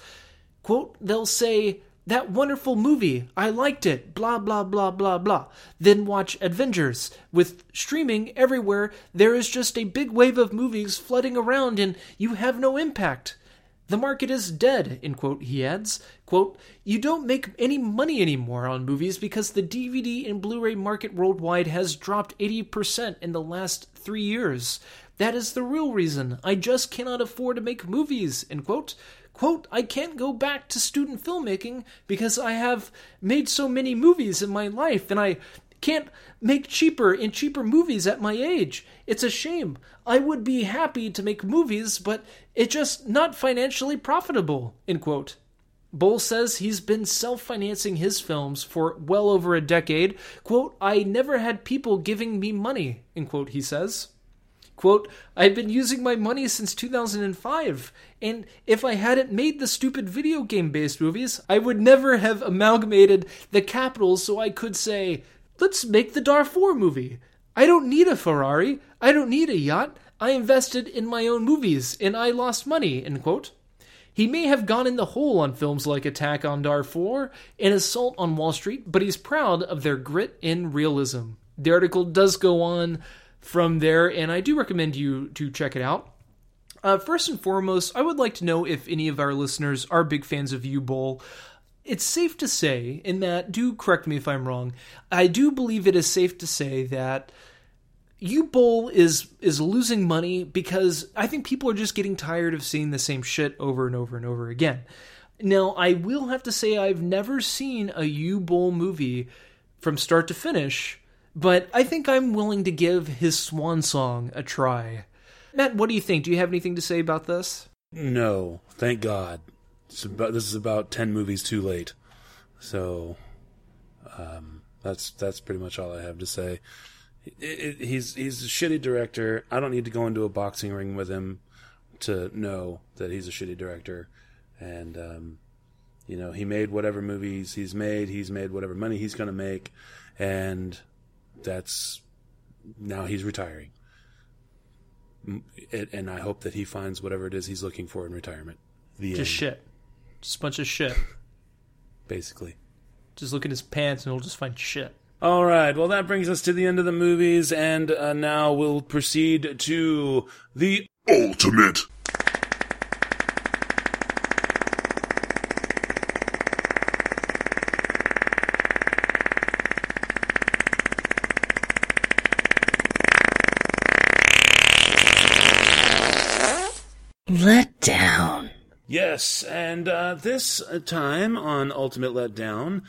Quote, they'll say, that wonderful movie, I liked it, blah, blah, blah, blah, blah. Then watch Avengers. With streaming everywhere, there is just a big wave of movies flooding around and you have no impact. The market is dead, quote, he adds. Quote, you don't make any money anymore on movies because the DVD and Blu ray market worldwide has dropped 80% in the last three years. That is the real reason. I just cannot afford to make movies, end quote. Quote, I can't go back to student filmmaking because I have made so many movies in my life and I can't make cheaper and cheaper movies at my age. It's a shame. I would be happy to make movies, but it's just not financially profitable, end quote. Boll says he's been self financing his films for well over a decade. Quote, I never had people giving me money, end quote, he says. Quote, I've been using my money since 2005, and if I hadn't made the stupid video game based movies, I would never have amalgamated the capitals so I could say, let's make the Darfur movie. I don't need a Ferrari. I don't need a yacht. I invested in my own movies, and I lost money, end quote. He may have gone in the hole on films like Attack on Darfur and Assault on Wall Street, but he's proud of their grit and realism. The article does go on from there, and I do recommend you to check it out. Uh, first and foremost, I would like to know if any of our listeners are big fans of Uwe Boll. It's safe to say, and Matt, do correct me if I'm wrong. I do believe it is safe to say that Uwe Boll is is losing money because I think people are just getting tired of seeing the same shit over and over and over again. Now, I will have to say I've never seen a Uwe Boll movie from start to finish, but I think I'm willing to give his swan song a try. Matt, what do you think? Do you have anything to say about this? No, thank God. About, this is about ten movies too late. So, um, that's that's pretty much all I have to say. It, it, he's he's a shitty director. I don't need to go into a boxing ring with him to know that he's a shitty director. And um, you know, he made whatever movies he's made. He's made whatever money he's going to make, and that's now he's retiring. M- it, and I hope that he finds whatever it is he's looking for in retirement. The Just end, shit. Just a bunch of shit. basically. Just look at his pants and he'll just find shit. All right, well, that brings us to the end of the movies, and uh, now we'll proceed to the Ultimate. Let down. Yes, and uh, this time on Ultimate Letdown,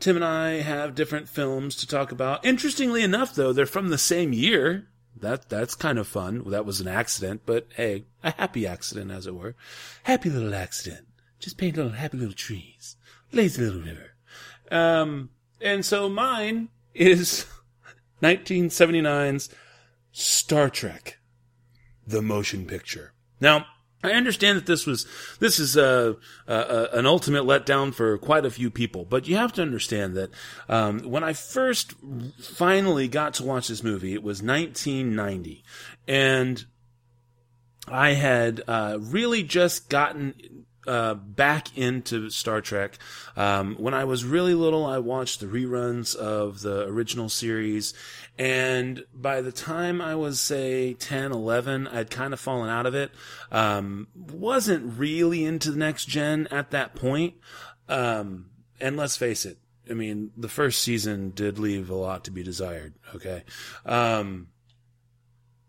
Tim and I have different films to talk about. Interestingly enough, though, they're from the same year. That that's kind of fun. That was an accident, but hey, a happy accident, as it were. Happy little accident. Just paint little happy little trees. Lazy little river. Um, and so mine is <laughs> 1979's Star Trek, the motion picture. Now, I understand that this was this is uh, uh, uh, an ultimate letdown for quite a few people, but you have to understand that um, when I first finally got to watch this movie, it was 1990, and I had uh, really just gotten uh, back into Star Trek. Um, when I was really little, I watched the reruns of the original series. And by the time I was, say, 10, 11, I'd kind of fallen out of it. Um, wasn't really into the next gen at that point. Um, and let's face it, I mean, the first season did leave a lot to be desired. Okay. Um,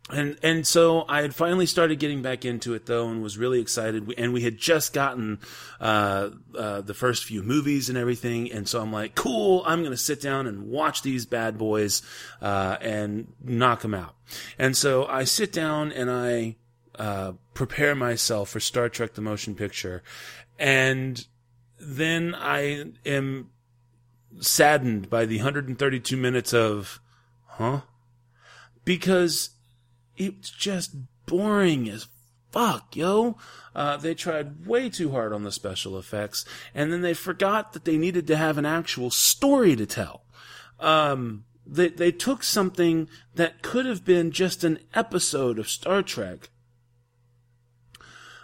and and so I had finally started getting back into it though, and was really excited. And we had just gotten uh, uh, the first few movies and everything, and so I'm like, cool. I'm gonna sit down and watch these bad boys uh, and knock them out. And so I sit down and I uh, prepare myself for Star Trek: The Motion Picture, and then I am saddened by the 132 minutes of, huh? Because it's just boring as fuck, yo. Uh, they tried way too hard on the special effects, and then they forgot that they needed to have an actual story to tell. Um, they they took something that could have been just an episode of Star Trek,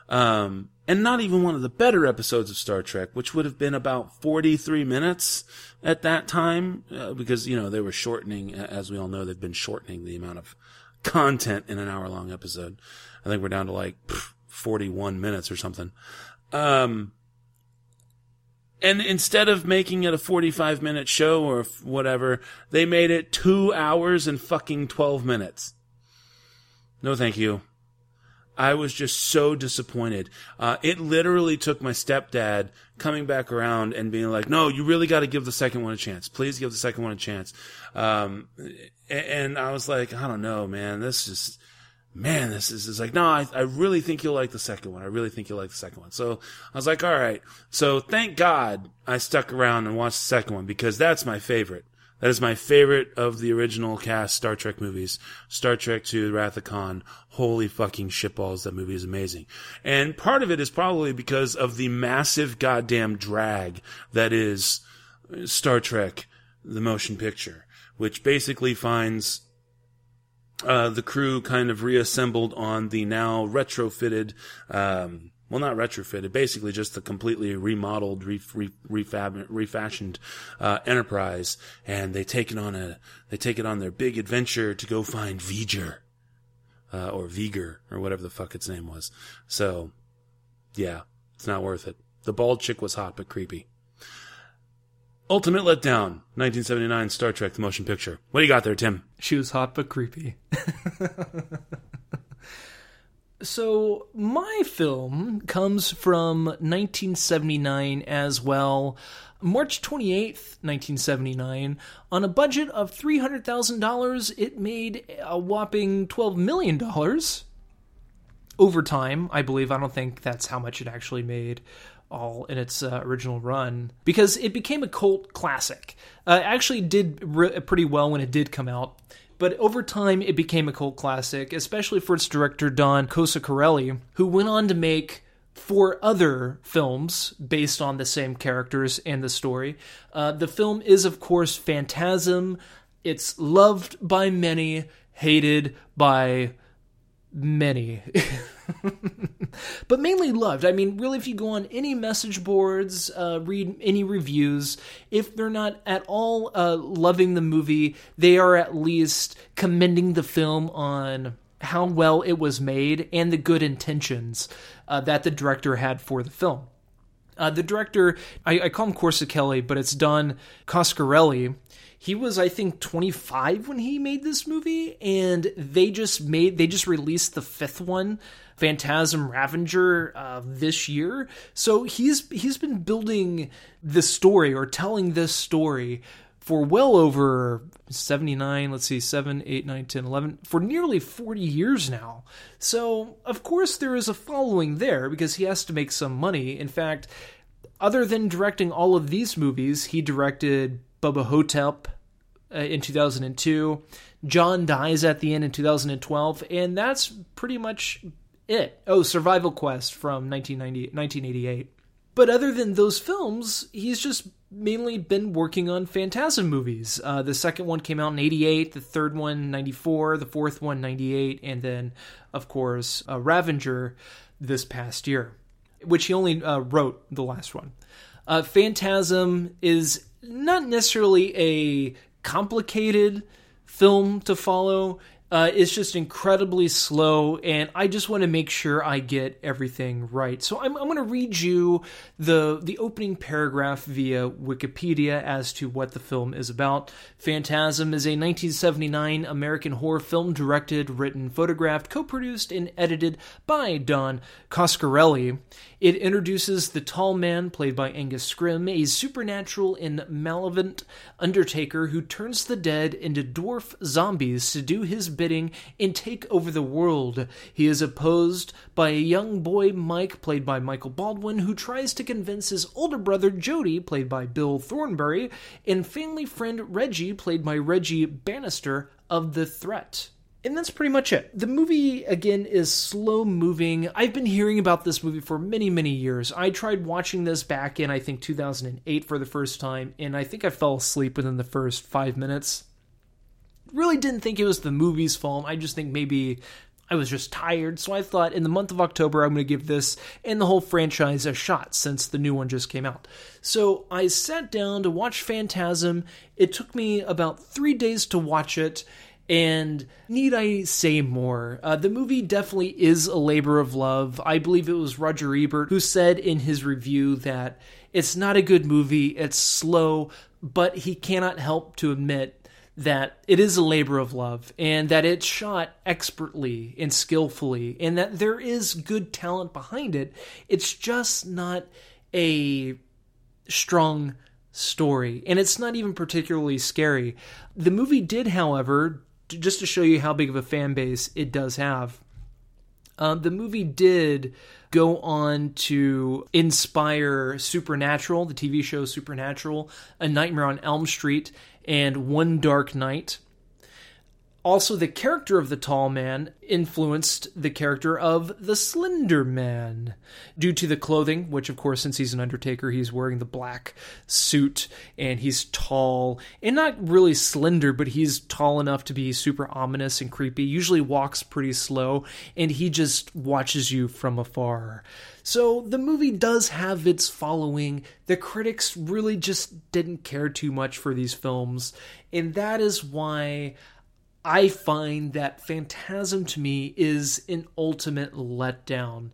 um, and not even one of the better episodes of Star Trek, which would have been about 43 minutes at that time, uh, because, you know, they were shortening, as we all know, they've been shortening the amount of content in an hour long episode. I think we're down to like 41 minutes or something. Um, and instead of making it a 45 minute show or whatever, they made it two hours and fucking 12 minutes. No, thank you. I was just so disappointed. Uh, it literally took my stepdad coming back around and being like, "No, you really got to give the second one a chance. Please give the second one a chance." Um, and I was like, "I don't know, man. This is, man, this is, is like, no, I, I really think you'll like the second one. I really think you'll like the second one." So I was like, "All right." So thank God I stuck around and watched the second one because that's my favorite. That is my favorite of the original cast Star Trek movies. Star Trek II, Wrath of Khan. Holy fucking shitballs, that movie is amazing. And part of it is probably because of the massive goddamn drag that is Star Trek, the motion picture, which basically finds uh, the crew kind of reassembled on the now retrofitted, um, well, not retrofitted, basically just the completely remodeled, re- re- refab- refashioned uh, Enterprise, and they take it on a they take it on their big adventure to go find V'ger, uh, or Viger, or whatever the fuck its name was. So, yeah, it's not worth it. The bald chick was hot but creepy. Ultimate Letdown, 1979 Star Trek: The Motion Picture. What do you got there, Tim? She was hot but creepy. <laughs> so, my film comes from 1979 as well. March 28th, 1979. On a budget of $300,000, it made a whopping $12 million. Over time, I believe. I don't think that's how much it actually made all in its uh, original run because it became a cult classic. Uh, it actually did re- pretty well when it did come out, but over time it became a cult classic, especially for its director Don Coscarelli, who went on to make four other films based on the same characters and the story. Uh, the film is, of course, Phantasm. It's loved by many, hated by many. but mainly loved. I mean, really, if you go on any message boards, uh, read any reviews, if they're not at all uh, loving the movie, they are at least commending the film on how well it was made and the good intentions uh, that the director had for the film. Uh, the director, I, I, call him Corsicelli, but it's Don Coscarelli. He was, I think, 25 when he made this movie, and they just made they just released the fifth one, Phantasm Ravager, uh, this year. So he's he's been building the story or telling this story for well over 79, let's see, 7, 8, 9, 10, 11, for nearly 40 years now. So, of course, there is a following there because he has to make some money. In fact, other than directing all of these movies, he directed Bubba Ho-Tep uh, in 2002. John dies at the end in 2012, and that's pretty much it. Oh, Survival Quest from 1990, 1988. But other than those films, he's just mainly been working on Phantasm movies. Uh, the second one came out in 88, the third one 94, the fourth one 98, and then, of course, uh, Ravager this past year, which he only uh, wrote the last one. Uh, Phantasm is not necessarily a complicated film to follow. Uh, it's just incredibly slow, and I just want to make sure I get everything right. So I'm, I'm going to read you the the opening paragraph via Wikipedia as to what the film is about. Phantasm is a 1979 American horror film directed, written, photographed, co-produced, and edited by Don Coscarelli. It introduces the tall man, played by Angus Scrimm, a supernatural and malevolent undertaker who turns the dead into dwarf zombies to do his bidding and take over the world. He is opposed by a young boy, Mike, played by Michael Baldwin, who tries to convince his older brother, Jody, played by Bill Thornbury, and family friend Reggie, played by Reggie Bannister, of the threat. And that's pretty much it. The movie, again, is slow moving. I've been hearing about this movie for many, many years. I tried watching this back in, I think, 2008 for the first time, and I think I fell asleep within the first five minutes. Really didn't think it was the movie's fault. I just think maybe I was just tired. So I thought in the month of October, I'm going to give this and the whole franchise a shot since the new one just came out. So I sat down to watch Phantasm. It took me about three days to watch it and need I say more? Uh, the movie definitely is a labor of love. I believe it was Roger Ebert who said in his review that it's not a good movie, it's slow, but he cannot help to admit that it is a labor of love and that it's shot expertly and skillfully and that there is good talent behind it. It's just not a strong story and it's not even particularly scary. The movie did, however, just to show you how big of a fan base it does have. Um, the movie did go on to inspire Supernatural, the TV show Supernatural, A Nightmare on Elm Street, and One Dark Night. Also, the character of the tall man influenced the character of the slender man due to the clothing, which, of course, since he's an undertaker, he's wearing the black suit and he's tall and not really slender, but he's tall enough to be super ominous and creepy. Usually walks pretty slow and he just watches you from afar. So the movie does have its following. The critics really just didn't care too much for these films, and that is why I find that Phantasm to me is an ultimate letdown.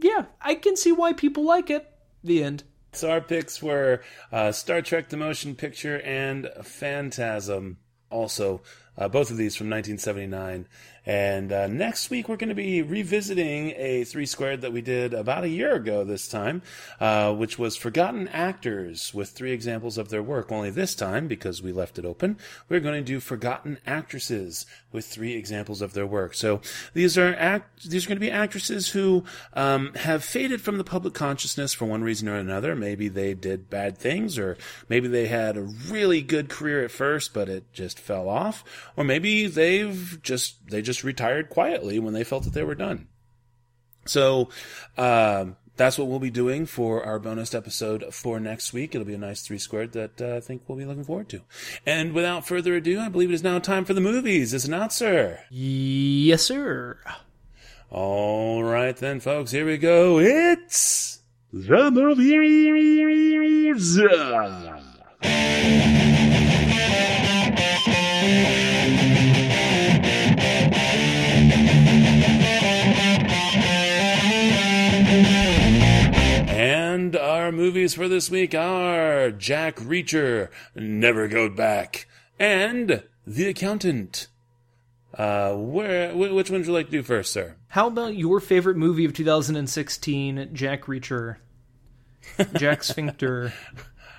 Yeah, I can see why people like it. The end. So our picks were uh, Star Trek: The Motion Picture and Phantasm. Also, uh, both of these from 1979. And uh, next week, we're going to be revisiting a three squared that we did about a year ago this time, uh, which was Forgotten Actors with three examples of their work. Only this time, because we left it open, we're going to do Forgotten Actresses with three examples of their work. So these are act- these are going to be actresses who um, have faded from the public consciousness for one reason or another. Maybe they did bad things, or maybe they had a really good career at first, but it just fell off, or maybe they've just they just just retired quietly when they felt that they were done. So, uh, that's what we'll be doing for our bonus episode for next week. It'll be a nice three squared that uh, I think we'll be looking forward to. And without further ado, I believe it is now time for the movies. Is it not, sir? Yes, sir. All right then, folks, here we go. It's the movies. Our movies for this week are Jack Reacher, Never Go Back, and The Accountant. Uh, where, which one would you like to do first, sir? How about your favorite movie of 2016, Jack Reacher? <laughs> Jack Sphincter.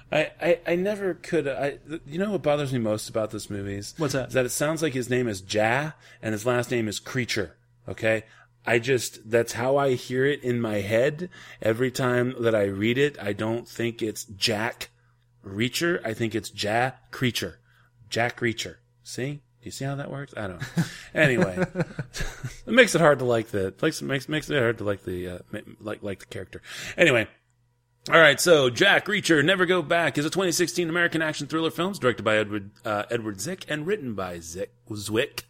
I, I, I never could. I you know what bothers me most about this movie is What's that? Is that it sounds like his name is Ja and his last name is Creature. Okay, I just that's how I hear it in my head every time that I read it. I don't think it's Jack Reacher. I think it's Ja Creature. Jack Reacher. See? Do you see how that works? I don't know. <laughs> anyway, <laughs> it makes it hard to like the makes makes makes it hard to like the uh, like like the character. Anyway, all right, so Jack Reacher, Never Go Back is a 2016 American action thriller film directed by Edward uh, Edward Zick and written by Zick Zwick,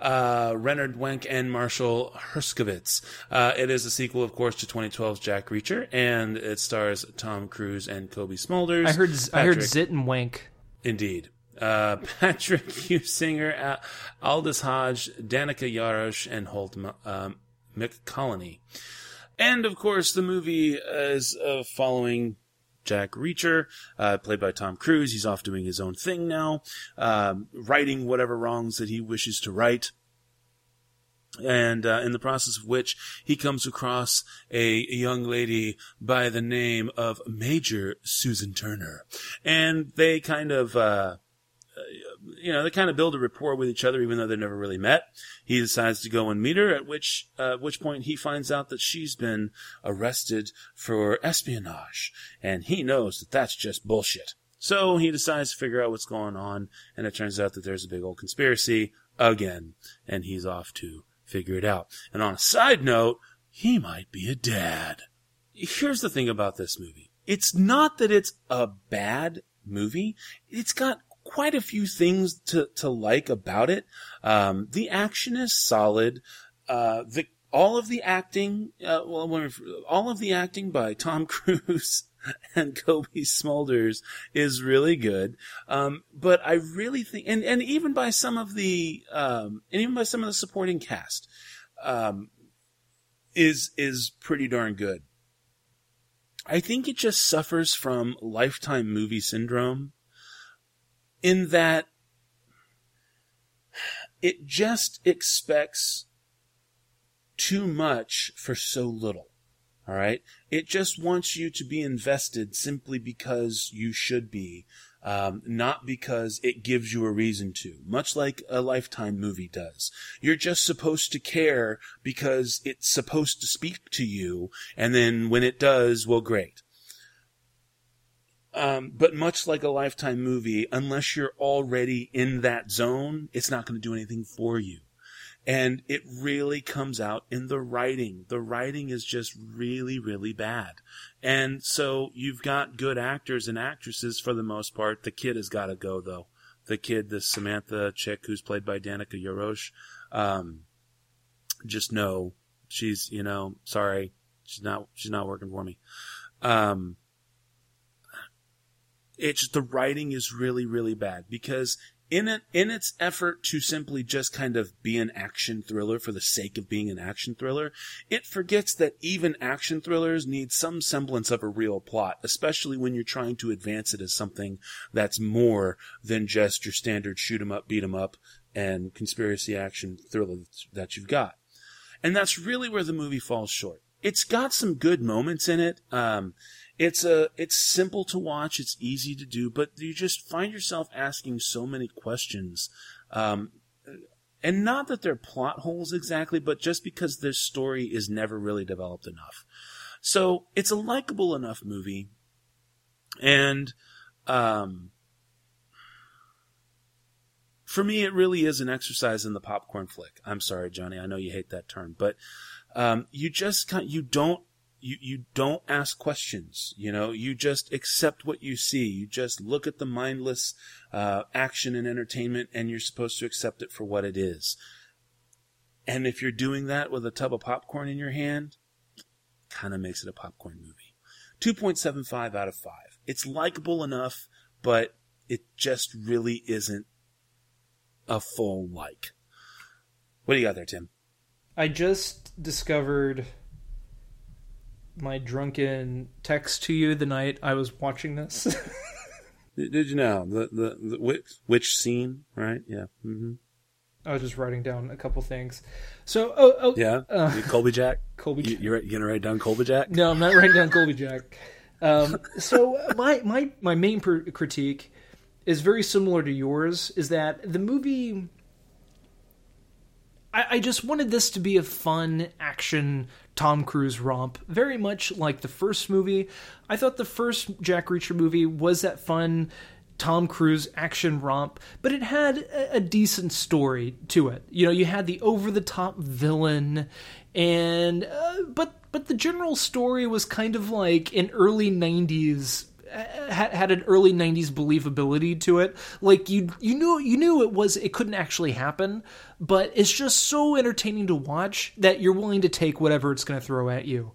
uh, Renard Wenk, and Marshall Herskovitz. Uh, it is a sequel, of course, to 2012's Jack Reacher, and it stars Tom Cruise and Cobie Smulders. I heard I heard Zit and Wank. Indeed. Uh, <laughs> Patrick Heusinger, Al- Aldis Hodge, Danica Yarosh, and Holt um, McCallany. And of course, the movie is uh, following Jack Reacher, uh, played by Tom Cruise. He's off doing his own thing now, um, righting whatever wrongs that he wishes to right. And uh, in the process of which he comes across a young lady by the name of Major Susan Turner, and they kind of uh, you know, they kind of build a rapport with each other, even though they've never really met. He decides to go and meet her, at which, uh, which point he finds out that she's been arrested for espionage, and he knows that that's just bullshit. So he decides to figure out what's going on, and it turns out that there's a big old conspiracy again, and he's off to figure it out. And on a side note, he might be a dad. Here's the thing about this movie. It's not that it's a bad movie. It's got quite a few things to, to like about it. Um, the action is solid. Uh, the, all of the acting, uh, well, all of the acting by Tom <laughs> Cruise and Cobie Smulders is really good. Um, but I really think, and, and even by some of the, um, and even by some of the supporting cast, um, is, is pretty darn good. I think it just suffers from lifetime movie syndrome in that it just expects too much for so little. All right. It just wants you to be invested simply because you should be, um, not because it gives you a reason to, much like a lifetime movie does. You're just supposed to care because it's supposed to speak to you. And then when it does, well, great. Um, but much like a lifetime movie, unless you're already in that zone, it's not going to do anything for you. And it really comes out in the writing. The writing is just really, really bad. And so you've got good actors and actresses for the most part. The kid has got to go though. The kid, the Samantha chick who's played by Danica Yarosh, um, just no, she's, you know, sorry, she's not, she's not working for me. Um, it's the writing is really really bad because in it in its effort to simply just kind of be an action thriller for the sake of being an action thriller it forgets that even action thrillers need some semblance of a real plot especially when you're trying to advance it as something that's more than just your standard shoot 'em up beat 'em up and conspiracy action thriller that you've got. And that's really where the movie falls short. It's got some good moments in it. Um it's a it's simple to watch it's easy to do but you just find yourself asking so many questions um and not that they're plot holes exactly but just because their story is never really developed enough. So it's a likable enough movie and um for me it really is an exercise in the popcorn flick. I'm sorry johnny i know you hate that term but um you just you don't you, you don't ask questions, you know, you just accept what you see. You just look at the mindless, uh, action and entertainment and you're supposed to accept it for what it is. And if you're doing that with a tub of popcorn in your hand, kind of makes it a popcorn movie. 2.75 out of 5. It's likable enough, but it just really isn't a full like. What do you got there, Tim? I just discovered my drunken text to you the night I was watching this. <laughs> Did you know the the, the which, which scene? Right? Yeah. Mm-hmm. I was just writing down a couple things. So, oh, oh yeah, uh, Colby Jack. <laughs> Colby, you, you're, you gonna write down Colby Jack? No, I'm not writing down Colby Jack. <laughs> Um, so my my my main per- critique is very similar to yours. Is that the movie? I, I just wanted this to be a fun action Tom Cruise romp, very much like the first movie. I thought the first Jack Reacher movie was that fun Tom Cruise action romp, but it had a, a decent story to it. You know, you had the over the top villain, and uh, but but the general story was kind of like an early '90s uh, had, had an early 90s believability to it. Like you you knew you knew it was it couldn't actually happen but it's just so entertaining to watch that you're willing to take whatever it's going to throw at you.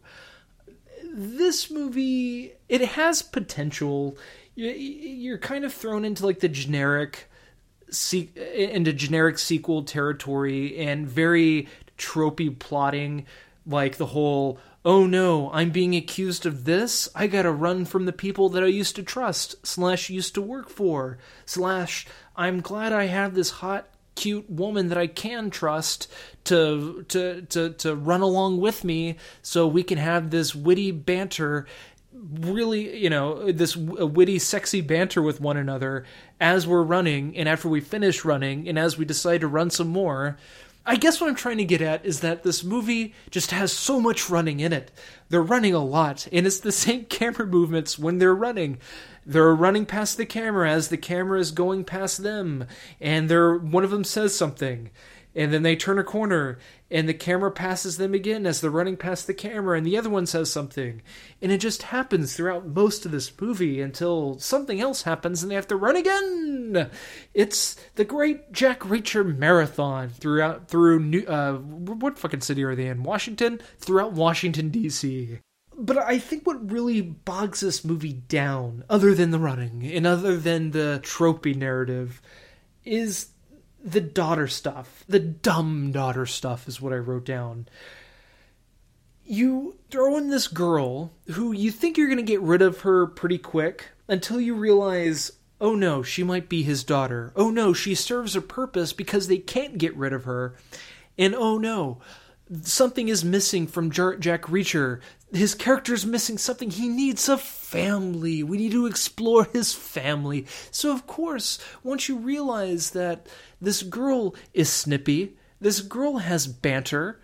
This movie it has potential. You're kind of thrown into like the generic into generic sequel territory and very tropey plotting like the whole oh no, I'm being accused of this. I gotta run from the people that I used to trust, slash, used to work for, slash, I'm glad I have this hot, cute woman that I can trust to, to, to, to run along with me so we can have this witty banter really, you know, this witty, sexy banter with one another as we're running and after we finish running and as we decide to run some more. I guess what I'm trying to get at is that this movie just has so much running in it. They're running a lot, and it's the <laughs> same camera movements when they're running. They're running past the camera as the camera is going past them, and they're one of them says something, and then they turn a corner and the camera passes them again as they're running past the camera and the other one says something. And it just happens throughout most of this movie until something else happens and they have to run again. It's the great jack reacher marathon throughout through new uh what fucking city are they in? Washington? Throughout washington dc but I think what really bogs this movie down, other than the running and other than the tropey narrative, is the daughter stuff, the dumb daughter stuff is what I wrote down. You throw in this girl who you think you're going to get rid of her pretty quick until you realize, oh no, she might be his daughter. Oh no, she serves a purpose because they can't get rid of her. And oh no, something is missing from Jack Reacher. His character's missing something. He needs a family. We need to explore his family. So, of course, once you realize that this girl is snippy, this girl has banter,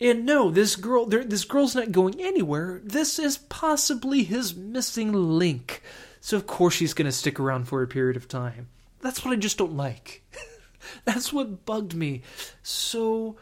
and no, this girl, this girl's not going anywhere. This is possibly his missing link. So, of course, she's going to stick around for a period of time. That's what I just don't like. <laughs> That's what bugged me so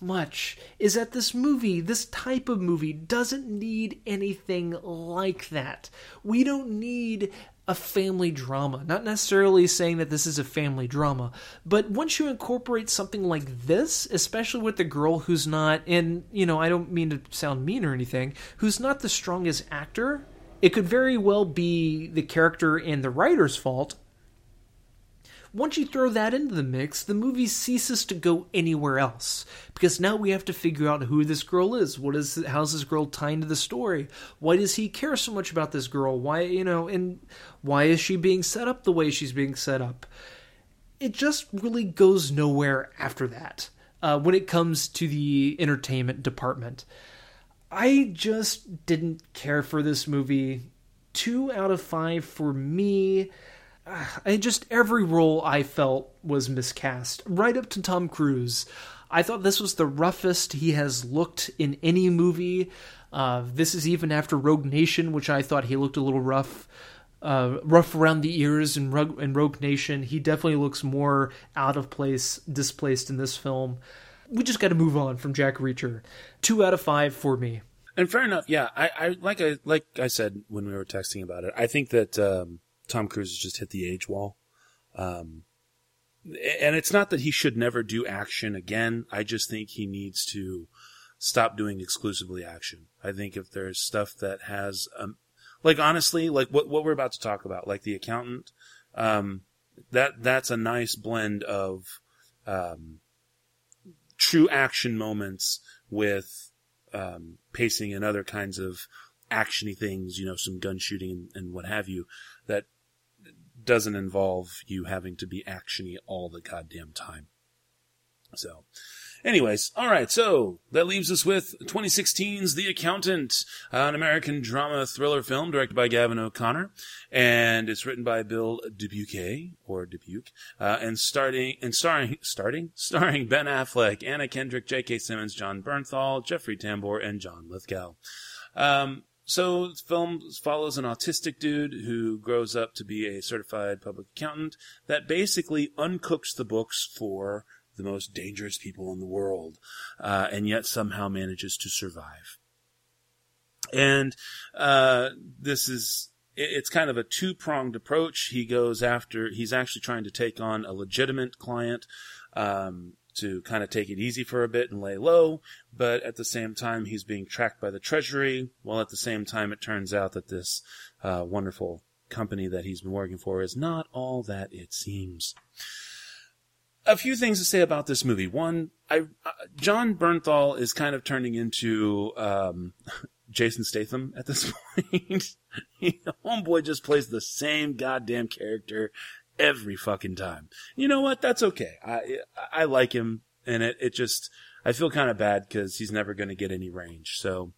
much is that this movie, this type of movie, doesn't need anything like that. We don't need a family drama. Not necessarily saying that this is a family drama, but once you incorporate something like this, especially with the girl who's not, and you know, I don't mean to sound mean or anything, who's not the strongest actor, it could very well be the character and the writer's fault once you throw that into the mix, the movie ceases to go anywhere else because now we have to figure out who this girl is. What is how's this girl tied to the story? Why does he care so much about this girl? Why you know, and why is she being set up the way she's being set up? It just really goes nowhere after that. Uh, when it comes to the entertainment department, I just didn't care for this movie. Two out of five for me <sighs> I just every role I felt was miscast, right up to Tom Cruise. I thought this was the roughest he has looked in any movie. Uh, this is even after Rogue Nation, which I thought he looked a little rough, uh, rough around the ears in Rogue, in Rogue Nation. He definitely looks more out of place, displaced in this film. We just got to move on from Jack Reacher. Two out of five for me. And fair enough. Yeah, I, I like I like I said when we were texting about it. I think that um, Tom Cruise has just hit the age wall. Um, and it's not that he should never do action again. I just think he needs to stop doing exclusively action. I think if there's stuff that has, um, like honestly, like what what we're about to talk about, like the accountant, um, that that's a nice blend of um, true action moments with um, pacing and other kinds of actiony things, you know, some gun shooting and, and what have you, that doesn't involve you having to be actiony all the goddamn time. So, anyways, all right. So that leaves us with 2016's The Accountant, an American drama thriller film directed by Gavin O'Connor, and it's written by Bill Dubuque or Dubuque, uh, and starting and starring starting starring Ben Affleck, Anna Kendrick, J.K. Simmons, Jon Bernthal, Jeffrey Tambor, and John Lithgow. Um, so the film follows an autistic dude who grows up to be a certified public accountant that basically uncooks the books for the most dangerous people in the world, uh, and yet somehow manages to survive. And uh, this is it's kind of a two pronged approach. He goes after he's actually trying to take on a legitimate client. Um, to kind of take it easy for a bit and lay low, but at the same time, he's being tracked by the Treasury, while at the same time, it turns out that this uh, wonderful company that he's been working for is not all that it seems. A few things to say about this movie. One, I, uh, Jon Bernthal is kind of turning into um, <laughs> Jason Statham at this <laughs> point. <laughs> Homeboy just plays the same goddamn character every fucking time. You know what? That's okay. I I like him, and it it just I feel kind of bad because he's never going to get any range. So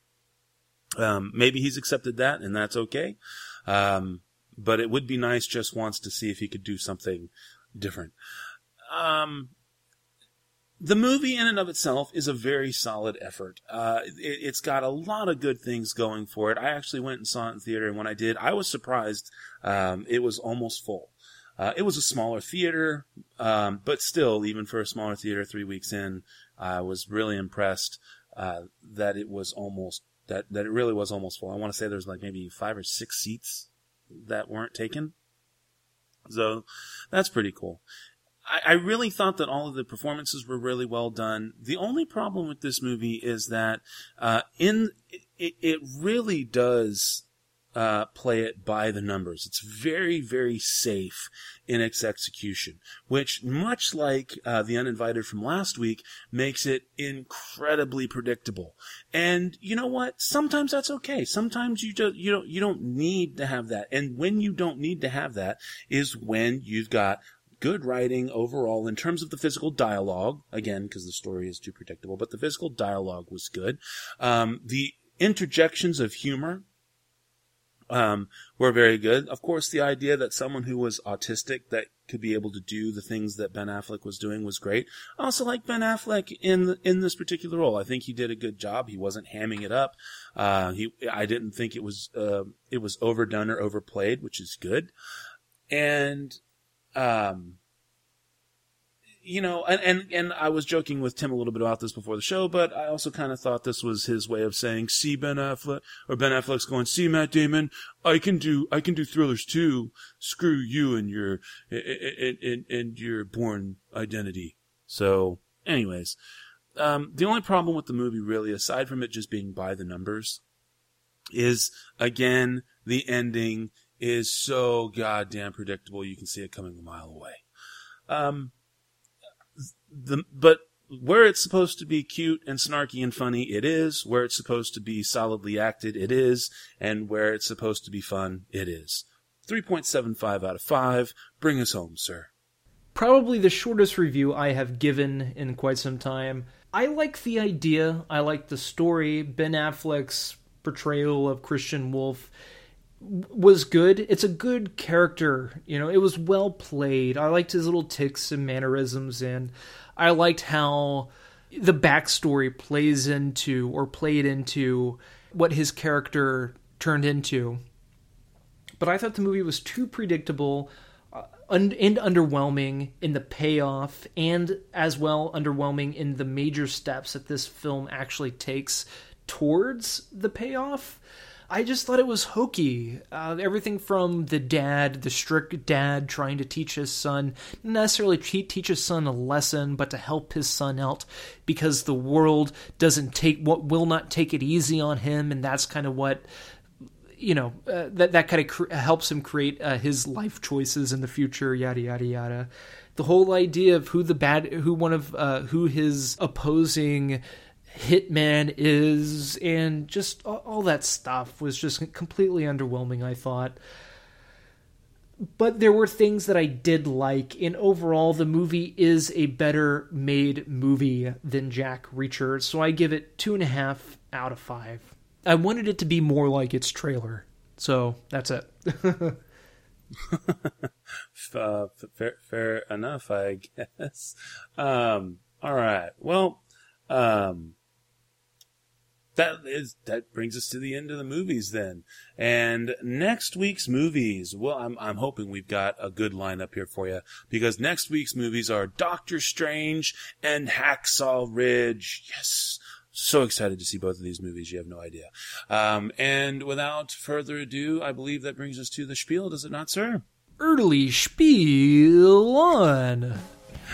um, maybe he's accepted that, and that's okay. Um, but it would be nice just once to see if he could do something different. Um, the movie in and of itself is a very solid effort. Uh, it, has got a lot of good things going for it. I actually went and saw it in theater, and when I did, I was surprised. Um, it was almost full. Uh, it was a smaller theater, um, but still, even for a smaller theater, three weeks in, I was really impressed uh, that it was almost that that it really was almost full. I want to say there's like maybe five or six seats that weren't taken, so that's pretty cool. I, I really thought that all of the performances were really well done. The only problem with this movie is that uh, in it, it really does uh, play it by the numbers. It's very, very safe in its execution, which, much like uh, the uninvited from last week, makes it incredibly predictable. And you know what? Sometimes that's okay. Sometimes you just you don't you don't need to have that. And when you don't need to have that is when you've got good writing overall in terms of the physical dialogue. Again, because the story is too predictable, but the physical dialogue was good. Um, the interjections of humor um, were very good. Of course, the idea that someone who was autistic that could be able to do the things that Ben Affleck was doing was great. I also like Ben Affleck in in this particular role. I think he did a good job. He wasn't hamming it up. Uh, he I didn't think it was uh, it was overdone or overplayed, which is good. And um, you know, and, and, and I was joking with Tim a little bit about this before the show, but I also kind of thought this was his way of saying, see Ben Affleck, or Ben Affleck's going, see Matt Damon, I can do, I can do thrillers too. Screw you and your, and, and, and your Bourne Identity. So, anyways, um, the only problem with the movie really, aside from it just being by the numbers, is again, the ending is so goddamn predictable you can see it coming a mile away. Um, the but where it's supposed to be cute and snarky and funny, it is. Where it's supposed to be solidly acted, it is. And where it's supposed to be fun, it is. 3.75 out of 5. Bring us home, sir. Probably the shortest review I have given in quite some time. I like the idea. I like the story. Ben Affleck's portrayal of Christian Wolff was good. It's a good character. You know, it was well played. I liked his little ticks and mannerisms, and I liked how the backstory plays into or played into what his character turned into. But I thought the movie was too predictable uh, and underwhelming in the payoff, and as well underwhelming in the major steps that this film actually takes towards the payoff. I just thought it was hokey. Uh, everything from the dad, the strict dad trying to teach his son, necessarily teach his son a lesson, but to help his son out because the world doesn't take what will not take it easy on him, and that's kind of what you know uh, that that kind of cr- helps him create uh, his life choices in the future. Yada yada yada. The whole idea of who the bad, who one of uh, who his opposing hitman is, and just all, that stuff was just completely underwhelming. I thought but there were things that I did like. And overall, the movie is a better made movie than Jack Reacher. So I give it two and a half out of five. I wanted it to be more like its trailer. So that's it. <laughs> uh, fair, fair enough, I <laughs> guess. Um, all right. Well, um, that is that brings us to the end of the movies then. And next week's movies, well, I'm I'm hoping we've got a good lineup here for you because next week's movies are Doctor Strange and Hacksaw Ridge. Yes. So excited to see both of these movies. You have no idea. Um, and without further ado, I believe that brings us to the spiel, does it not, sir? Early spiel on.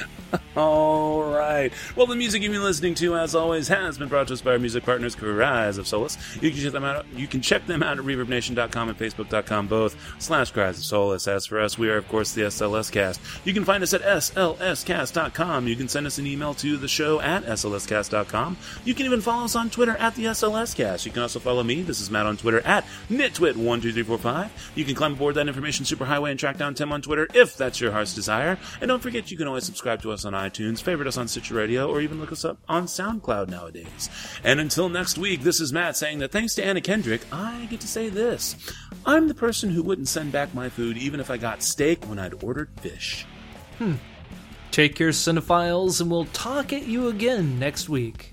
<laughs> All right. Well, the music you've been listening to, as always, has been brought to us by our music partners, Cries of Solace. You can check them out. You can check them out at ReverbNation.com and Facebook.com, both slash Cries of Solace. As for us, we are, of course, the SLS Cast. You can find us at SLScast.com. You can send us an email to the show at SLScast.com. You can even follow us on Twitter at the SLS Cast. You can also follow me. This is Matt on Twitter at NitTwit12345. You can climb aboard that information superhighway and track down Tim on Twitter if that's your heart's desire. And don't forget, you can always subscribe to us on iTunes, favorite us on Stitcher Radio, or even look us up on SoundCloud nowadays. And until next week, this is Matt saying that thanks to Anna Kendrick, I get to say this. I'm the person who wouldn't send back my food even if I got steak when I'd ordered fish. Hmm. Take care, cinephiles, and we'll talk at you again next week.